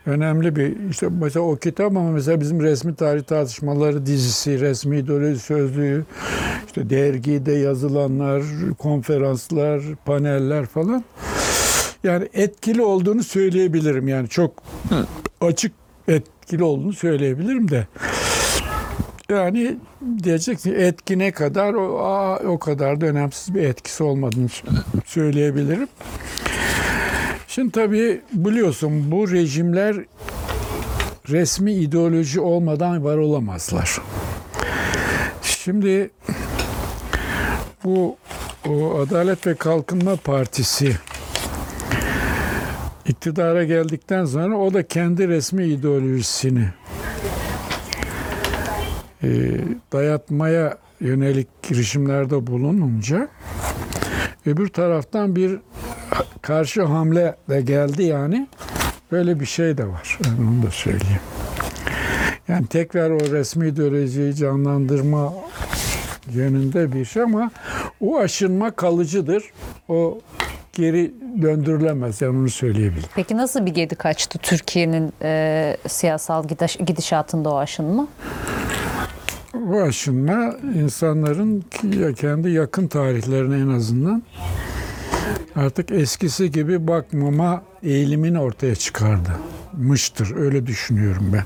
Önemli bir işte mesela o kitap ama mesela bizim resmi tarih tartışmaları dizisi, resmi ideoloji sözlüğü, işte dergide yazılanlar, konferanslar, paneller falan. Yani etkili olduğunu söyleyebilirim. Yani çok açık etkili olduğunu söyleyebilirim de. Yani diyeceksin etki ne kadar o, aa, o kadar da önemsiz bir etkisi olmadığını söyleyebilirim. Şimdi tabii biliyorsun bu rejimler resmi ideoloji olmadan var olamazlar. Şimdi bu o Adalet ve Kalkınma Partisi iktidara geldikten sonra o da kendi resmi ideolojisini e, dayatmaya yönelik girişimlerde bulununca öbür taraftan bir karşı hamle de geldi yani. Böyle bir şey de var. Onu da söyleyeyim. Yani tekrar o resmi ideolojiyi canlandırma yönünde bir şey ama o aşınma kalıcıdır. O geri döndürülemez. Yani onu söyleyebilirim. Peki nasıl bir gedi kaçtı Türkiye'nin e, siyasal gidiş, gidişatında o aşınma? Bu aşınma insanların kendi yakın tarihlerine en azından artık eskisi gibi bakmama eğilimini ortaya çıkardı. Mıştır. Öyle düşünüyorum ben.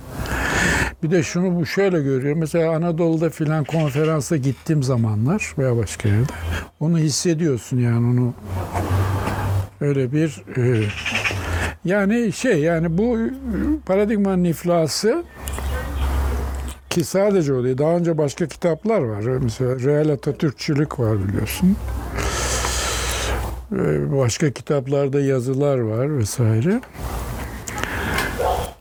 Bir de şunu bu şöyle görüyorum. Mesela Anadolu'da filan konferansa gittiğim zamanlar veya başka yerde onu hissediyorsun yani onu öyle bir e, yani şey yani bu paradigmanın iflası ki sadece o değil. Daha önce başka kitaplar var. Mesela Real Atatürkçülük var biliyorsun. Ve Başka kitaplarda yazılar var vesaire.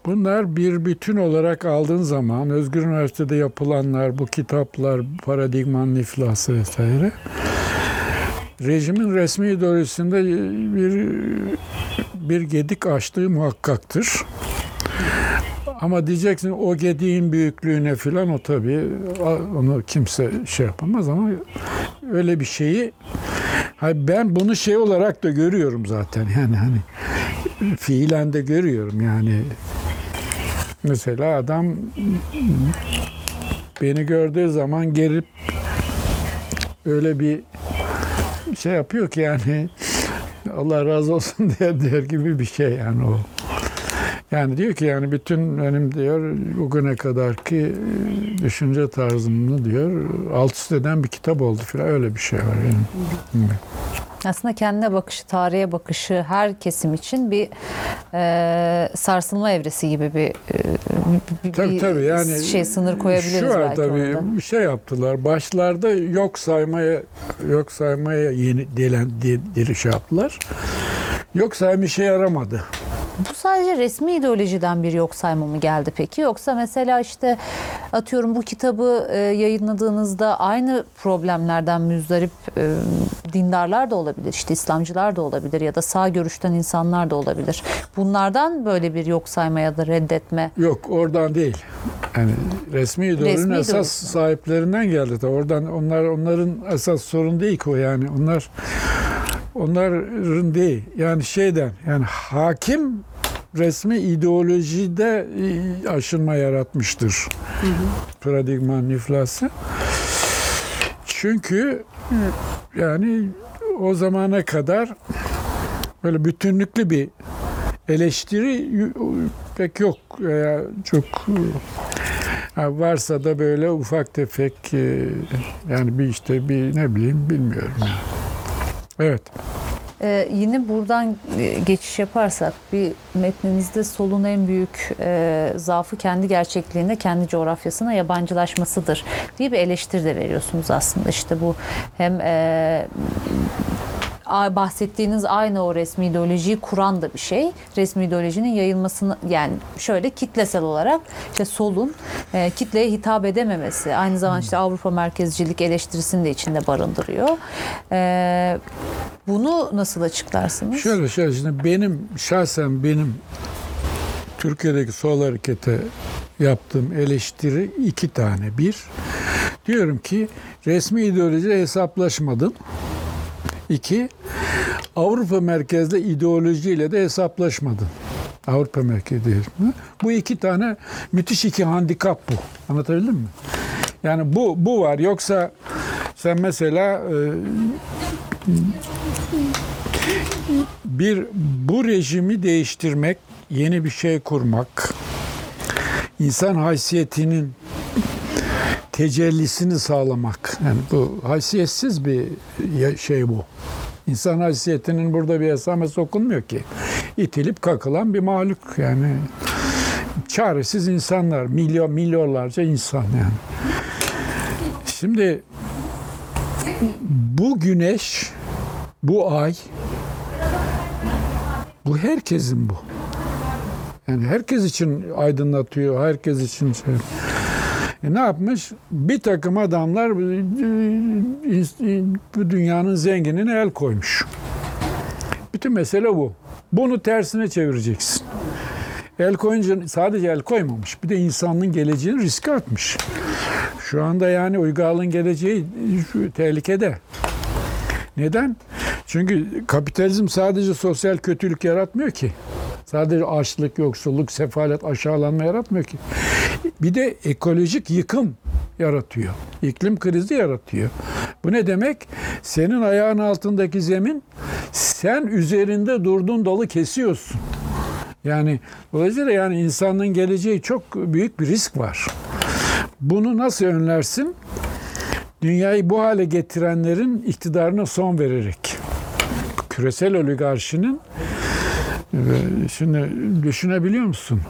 Bunlar bir bütün olarak aldığın zaman Özgür Üniversitede yapılanlar, bu kitaplar, paradigmanın iflası vesaire rejimin resmi ideolojisinde bir bir gedik açtığı muhakkaktır. Ama diyeceksin o gediğin büyüklüğüne filan o tabii onu kimse şey yapamaz ama öyle bir şeyi Hayır, ben bunu şey olarak da görüyorum zaten yani hani fiilen de görüyorum yani mesela adam beni gördüğü zaman gelip öyle bir şey yapıyor ki yani Allah razı olsun <laughs> diye der gibi bir şey yani o. Yani diyor ki yani bütün benim diyor bugüne kadar ki düşünce tarzımını diyor alt üst eden bir kitap oldu filan öyle bir şey var benim. Aslında kendine bakışı, tarihe bakışı her kesim için bir e, sarsılma evresi gibi bir, e, bir, Tabii, bir tabii, yani şey sınır koyabiliriz Şu belki tabii bir şey yaptılar. Başlarda yok saymaya yok saymaya yeni delen diri şey yaptılar. Yok sayma işe yaramadı. Bu sadece resmi ideolojiden bir yok sayma mı geldi peki? Yoksa mesela işte atıyorum bu kitabı e, yayınladığınızda aynı problemlerden müzdarip e, dindarlar da olabilir. işte İslamcılar da olabilir ya da sağ görüşten insanlar da olabilir. Bunlardan böyle bir yok sayma ya da reddetme. Yok oradan değil. Yani resmi ideolojinin esas ideolojisi. sahiplerinden geldi. de. Oradan onlar onların esas sorun değil ki o yani. Onlar onların değil. Yani şeyden yani hakim resmi ideolojide e, aşınma yaratmıştır. Paradigmanın iflası. Çünkü yani o zamana kadar böyle bütünlüklü bir eleştiri pek yok veya çok ha, varsa da böyle ufak tefek e, yani bir işte bir ne bileyim bilmiyorum. Yani. Evet. Ee, yine buradan e, geçiş yaparsak bir metninizde solun en büyük e, zaafı kendi gerçekliğine, kendi coğrafyasına yabancılaşmasıdır diye bir eleştiri de veriyorsunuz aslında. İşte bu hem e, bahsettiğiniz aynı o resmi ideolojiyi kuran da bir şey. Resmi ideolojinin yayılmasını yani şöyle kitlesel olarak işte solun e, kitleye hitap edememesi aynı zamanda işte Avrupa merkezcilik eleştirisini de içinde barındırıyor. E, bunu nasıl açıklarsınız? Şöyle şöyle şimdi benim şahsen benim Türkiye'deki sol harekete yaptığım eleştiri iki tane. Bir, diyorum ki resmi ideolojiyle hesaplaşmadın. İki, Avrupa merkezli ideolojiyle de hesaplaşmadın. Avrupa merkezi. Bu iki tane müthiş iki handikap bu. Anlatabildim mi? Yani bu bu var. Yoksa sen mesela e, bir bu rejimi değiştirmek, yeni bir şey kurmak, insan haysiyetinin tecellisini sağlamak. Yani bu haysiyetsiz bir şey bu. İnsan haysiyetinin burada bir hesaba sokulmuyor ki. İtilip kakılan bir mahluk yani. Çaresiz insanlar, milyon milyonlarca insan yani. Şimdi bu güneş, bu ay, bu herkesin bu. Yani herkes için aydınlatıyor, herkes için şey. E ne yapmış? Bir takım adamlar bu dünyanın zenginine el koymuş. Bütün mesele bu. Bunu tersine çevireceksin. El koyunca sadece el koymamış. Bir de insanlığın geleceğini riske atmış. Şu anda yani Uygarlığın geleceği tehlikede. Neden? Çünkü kapitalizm sadece sosyal kötülük yaratmıyor ki. Sadece açlık, yoksulluk, sefalet, aşağılanma yaratmıyor ki. Bir de ekolojik yıkım yaratıyor. İklim krizi yaratıyor. Bu ne demek? Senin ayağın altındaki zemin sen üzerinde durduğun dalı kesiyorsun. Yani dolayısıyla yani insanlığın geleceği çok büyük bir risk var. Bunu nasıl önlersin? Dünyayı bu hale getirenlerin iktidarına son vererek. Küresel oligarşinin şimdi düşünebiliyor musun?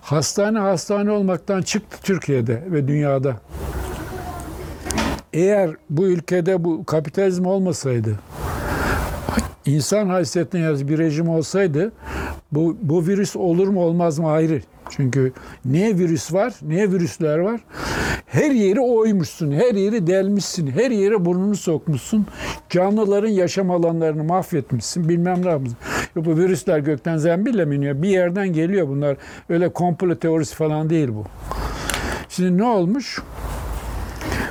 Hastane hastane olmaktan çıktı Türkiye'de ve dünyada. Eğer bu ülkede bu kapitalizm olmasaydı, insan haysiyetine yazı bir rejim olsaydı bu, bu virüs olur mu olmaz mı ayrı. Çünkü ne virüs var, ne virüsler var. Her yeri oymuşsun, her yeri delmişsin, her yere burnunu sokmuşsun. Canlıların yaşam alanlarını mahvetmişsin, bilmem ne yapmışsın. Yok, bu virüsler gökten zembille mi iniyor? Bir yerden geliyor bunlar. Öyle komplo teorisi falan değil bu. Şimdi ne olmuş?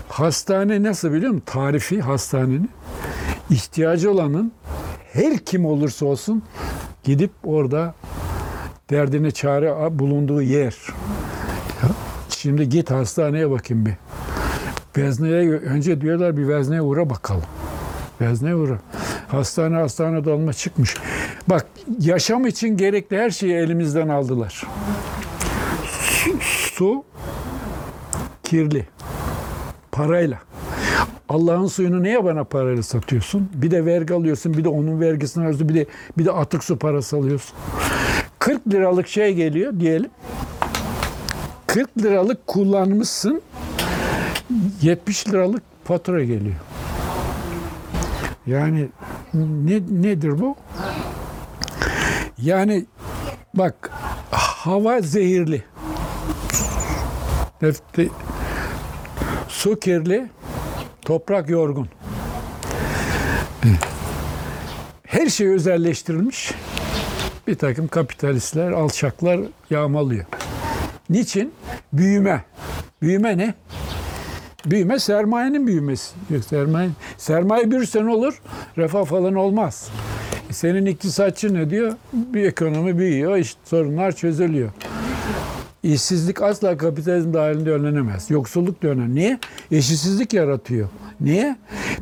Hastane nasıl biliyor musun? Tarifi hastanenin. ihtiyacı olanın her kim olursa olsun gidip orada derdine çare bulunduğu yer. Şimdi git hastaneye bakayım bir. Vezneye önce diyorlar bir vezneye uğra bakalım. Vezneye uğra. Hastane hastane dolma çıkmış. Bak yaşam için gerekli her şeyi elimizden aldılar. Su kirli. Parayla. Allah'ın suyunu niye bana parayla satıyorsun? Bir de vergi alıyorsun, bir de onun vergisini alıyorsun, bir de bir de atık su parası alıyorsun. 40 liralık şey geliyor diyelim. 40 liralık kullanmışsın. 70 liralık fatura geliyor. Yani ne, nedir bu? Yani bak hava zehirli. Nefti, su kirli, toprak yorgun. Her şey özelleştirilmiş. Bir takım kapitalistler, alçaklar yağmalıyor. Niçin? Büyüme. Büyüme ne? Büyüme sermayenin büyümesi. Sermaye, sermaye büyürse ne olur? Refah falan olmaz. Senin iktisatçı ne diyor? Bir ekonomi büyüyor, işte sorunlar çözülüyor. İşsizlik asla kapitalizm dahilinde önlenemez. Yoksulluk da önlenemez. Niye? Eşitsizlik yaratıyor. Niye?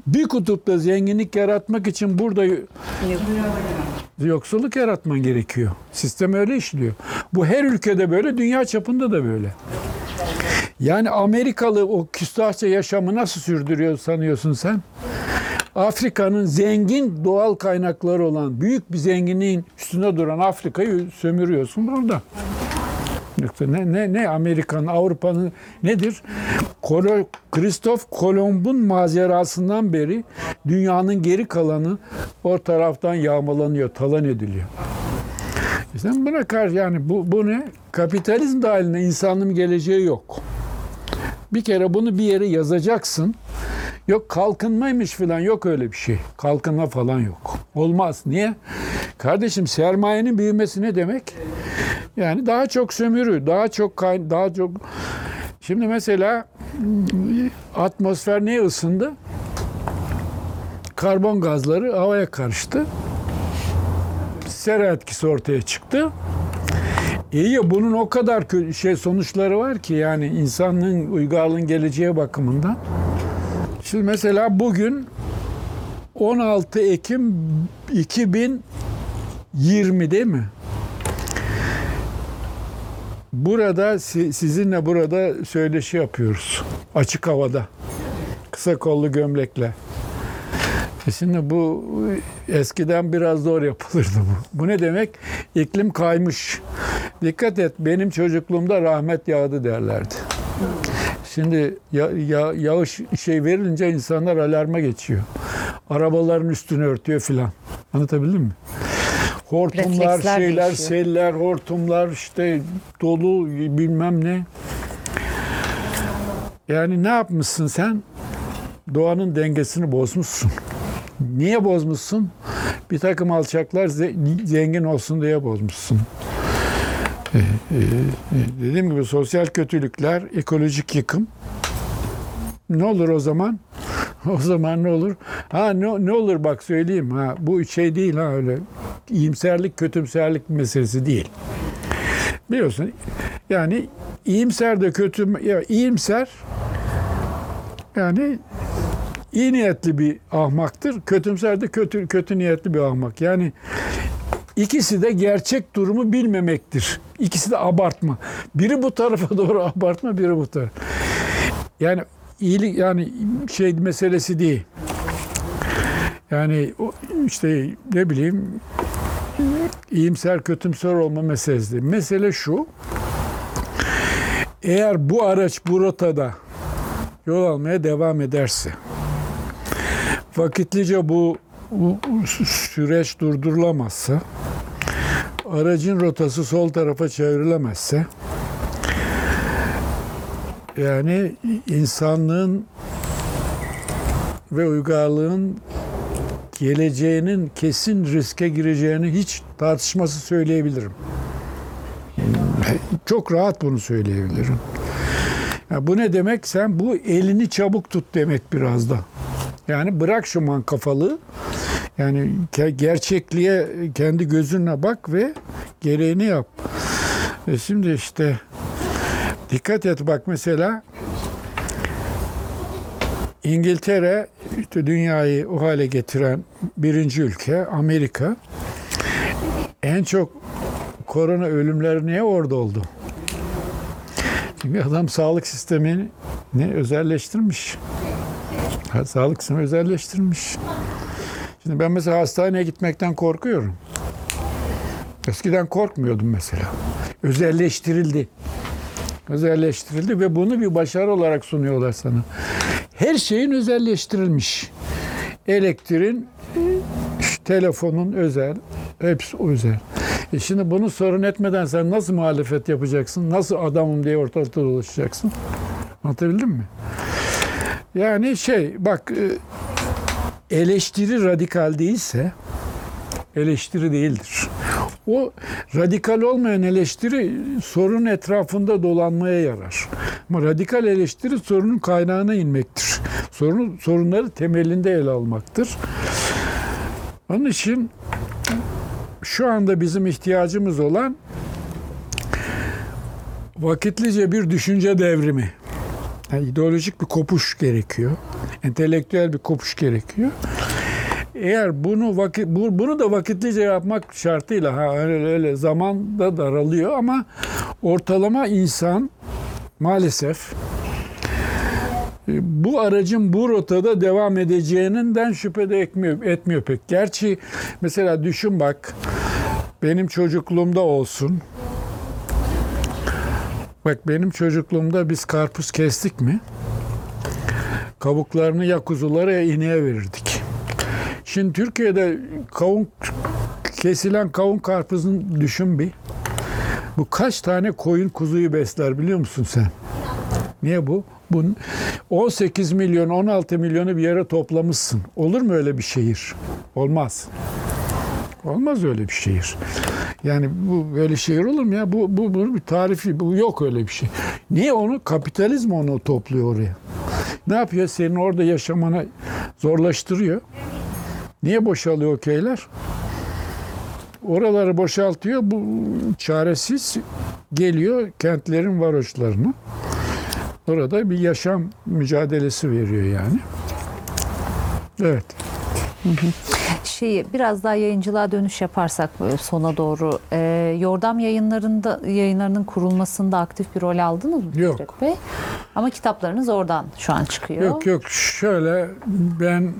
Bir kutupta zenginlik yaratmak için burada yoksulluk yaratman gerekiyor. Sistem öyle işliyor. Bu her ülkede böyle, dünya çapında da böyle. Yani Amerikalı o küstahça yaşamı nasıl sürdürüyor sanıyorsun sen? Afrika'nın zengin doğal kaynakları olan büyük bir zenginliğin üstünde duran Afrika'yı sömürüyorsun burada. Ne, ne, ne Amerika'nın, Avrupa'nın nedir? Kolo, Kristof Kolomb'un macerasından beri dünyanın geri kalanı o taraftan yağmalanıyor, talan ediliyor. İşte buna karşı yani bu, bu ne? Kapitalizm dahilinde insanlığın geleceği yok. Bir kere bunu bir yere yazacaksın. Yok kalkınmaymış falan yok öyle bir şey. Kalkınma falan yok. Olmaz. Niye? Kardeşim sermayenin büyümesi ne demek? Yani daha çok sömürü, daha çok kay- daha çok Şimdi mesela atmosfer niye ısındı? Karbon gazları havaya karıştı. Sera etkisi ortaya çıktı. İyi ya bunun o kadar şey sonuçları var ki yani insanlığın uygarlığın geleceği bakımından. Şimdi mesela bugün 16 Ekim 2020 değil mi? Burada si- sizinle burada söyleşi yapıyoruz. Açık havada. Kısa kollu gömlekle. Şimdi bu eskiden biraz zor yapılırdı bu. Bu ne demek? İklim kaymış. Dikkat et benim çocukluğumda rahmet yağdı derlerdi. Şimdi ya, ya, yağış şey verilince insanlar alarma geçiyor. Arabaların üstünü örtüyor filan. Anlatabildim mi? Hortumlar, Refleksler şeyler, değişiyor. seller, hortumlar işte dolu bilmem ne. Yani ne yapmışsın sen? Doğanın dengesini bozmuşsun. Niye bozmuşsun? Bir takım alçaklar ze- zengin olsun diye bozmuşsun. Ee, e, e, Dediğim gibi sosyal kötülükler, ekolojik yıkım. Ne olur o zaman? <laughs> O zaman ne olur? Ha ne, ne olur bak söyleyeyim ha bu şey değil ha öyle iyimserlik kötümserlik meselesi değil. Biliyorsun yani iyimser de kötü ya iyimser yani iyi niyetli bir ahmaktır. Kötümser de kötü kötü niyetli bir ahmak. Yani ikisi de gerçek durumu bilmemektir. İkisi de abartma. Biri bu tarafa <laughs> doğru abartma, biri bu tarafa. Yani iyilik yani şey meselesi değil. Yani işte ne bileyim iyimser kötümser olma meselesi değil. Mesele şu. Eğer bu araç bu rotada yol almaya devam ederse vakitlice bu, süreç durdurulamazsa aracın rotası sol tarafa çevrilemezse yani insanlığın ve uygarlığın geleceğinin kesin riske gireceğini hiç tartışması söyleyebilirim. Çok rahat bunu söyleyebilirim. Ya bu ne demek? Sen bu elini çabuk tut demek biraz da. Yani bırak şu man kafalığı. Yani gerçekliğe kendi gözünle bak ve gereğini yap. E şimdi işte dikkat et bak mesela İngiltere dünyayı o hale getiren birinci ülke Amerika. En çok korona ölümleri niye orada oldu? Çünkü adam sağlık sistemini özelleştirmiş. Sağlık sistemi özelleştirmiş. Şimdi ben mesela hastaneye gitmekten korkuyorum. Eskiden korkmuyordum mesela. Özelleştirildi. Özelleştirildi ve bunu bir başarı olarak sunuyorlar sana. Her şeyin özelleştirilmiş. Elektriğin, telefonun özel, hepsi özel. E şimdi bunu sorun etmeden sen nasıl muhalefet yapacaksın? Nasıl adamım diye ortalıkta dolaşacaksın? Anlatabildim mi? Yani şey bak e, eleştiri radikal değilse eleştiri değildir. O radikal olmayan eleştiri sorun etrafında dolanmaya yarar. Ama radikal eleştiri sorunun kaynağına inmektir. Sorun, sorunları temelinde ele almaktır. Onun için şu anda bizim ihtiyacımız olan vakitlice bir düşünce devrimi. Yani ideolojik bir kopuş gerekiyor. Entelektüel bir kopuş gerekiyor. Eğer bunu vakit bu- bunu da vakitlice yapmak şartıyla ha öyle, öyle zaman da daralıyor ama ortalama insan maalesef e, bu aracın bu rotada devam edeceğinden şüphe de etmiyor, etmiyor pek. Gerçi mesela düşün bak benim çocukluğumda olsun. Bak benim çocukluğumda biz karpuz kestik mi? Kabuklarını ya kuzulara ya ineğe verirdik. Şimdi Türkiye'de kavun kesilen kavun karpuzun düşün bir. Bu kaç tane koyun kuzuyu besler biliyor musun sen? Niye bu? Bu 18 milyon 16 milyonu bir yere toplamışsın. Olur mu öyle bir şehir? Olmaz. Olmaz öyle bir şehir. Yani bu böyle şehir olur mu ya? Bu bu bu bir tarifi bu yok öyle bir şey. Niye onu kapitalizm onu topluyor oraya? Ne yapıyor? Senin orada yaşamana zorlaştırıyor. Niye boşalıyor o köyler? Oraları boşaltıyor. Bu çaresiz geliyor kentlerin varoşlarına. Orada bir yaşam mücadelesi veriyor yani. Evet. Şeyi biraz daha yayıncılığa dönüş yaparsak böyle sona doğru e, Yordam yayınlarında yayınlarının kurulmasında aktif bir rol aldınız mı Yok. Fikret Bey? Ama kitaplarınız oradan şu an çıkıyor. Yok yok şöyle ben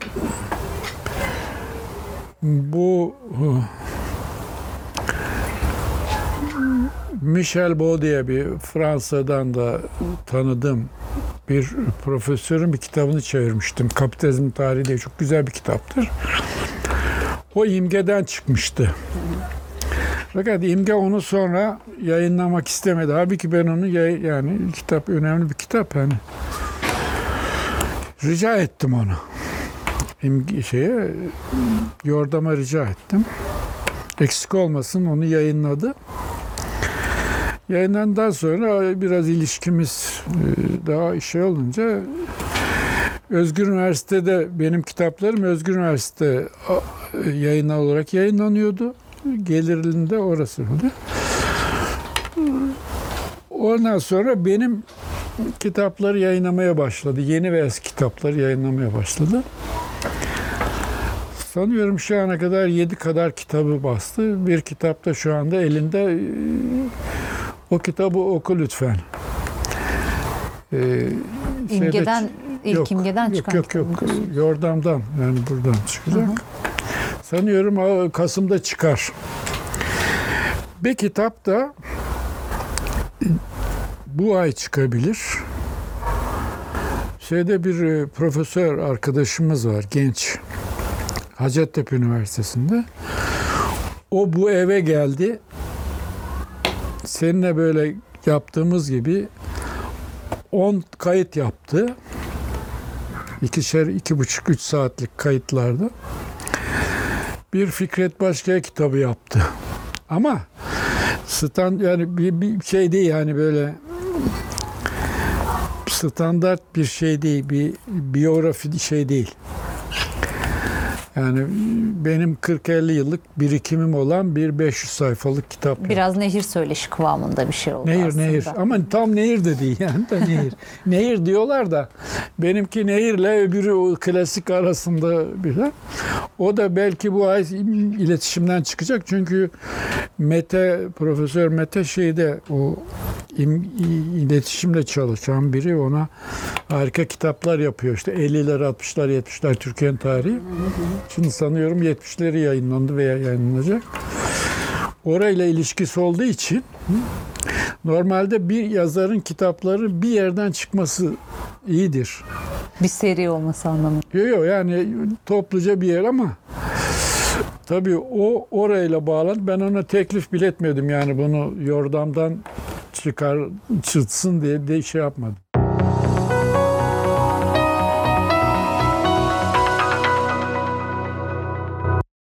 bu Michel Beau diye bir Fransa'dan da tanıdığım bir profesörün bir kitabını çevirmiştim. Kapitalizm Tarihi diye çok güzel bir kitaptır. O imgeden çıkmıştı. Fakat imge onu sonra yayınlamak istemedi. Halbuki ben onu yay- yani kitap önemli bir kitap yani. Rica ettim onu. İmge, şeye, yordama rica ettim. Eksik olmasın onu yayınladı. Yayınlandıktan sonra biraz ilişkimiz e, daha şey olunca Özgür Üniversitede benim kitaplarım Özgür Üniversite a- yayınlar olarak yayınlanıyordu. Gelirinde orası. Ondan sonra benim kitapları yayınlamaya başladı. Yeni ve eski kitapları yayınlamaya başladı. Sanıyorum şu ana kadar yedi kadar kitabı bastı. Bir kitap da şu anda elinde. O kitabı oku lütfen. Ee, İmgeden ilk Yok, imgeden yok, çıkan Yok yok kitabınız. Yordam'dan yani buradan çıkacak. Sanıyorum Kasım'da çıkar. Bir kitap da bu ay çıkabilir. Şeyde bir e, profesör arkadaşımız var genç. Hacettepe Üniversitesi'nde. O bu eve geldi. Seninle böyle yaptığımız gibi 10 kayıt yaptı. İkişer, iki buçuk, üç saatlik kayıtlarda. Bir Fikret Başkaya kitabı yaptı. Ama stand yani bir, bir şey değil yani böyle standart bir şey değil, bir biyografi şey değil. Yani benim 40-50 yıllık birikimim olan bir 500 sayfalık kitap. yani. Biraz nehir söyleşi kıvamında bir şey oldu Nehir aslında. nehir ama tam nehir de değil yani da nehir. <laughs> nehir diyorlar da benimki nehirle öbürü o klasik arasında bir şey. O da belki bu ay iletişimden çıkacak çünkü Mete Profesör Mete şeyde o iletişimle çalışan biri ona harika kitaplar yapıyor işte 50'ler 60'lar 70'ler Türkiye'nin tarihi. Şimdi sanıyorum 70'leri yayınlandı veya yayınlanacak. Orayla ilişkisi olduğu için Normalde bir yazarın kitapları bir yerden çıkması iyidir. Bir seri olması anlamında. Yok yok yani topluca bir yer ama tabii o orayla bağlan. Ben ona teklif bile etmedim yani bunu yordamdan çıkar çıksın diye de şey yapmadım.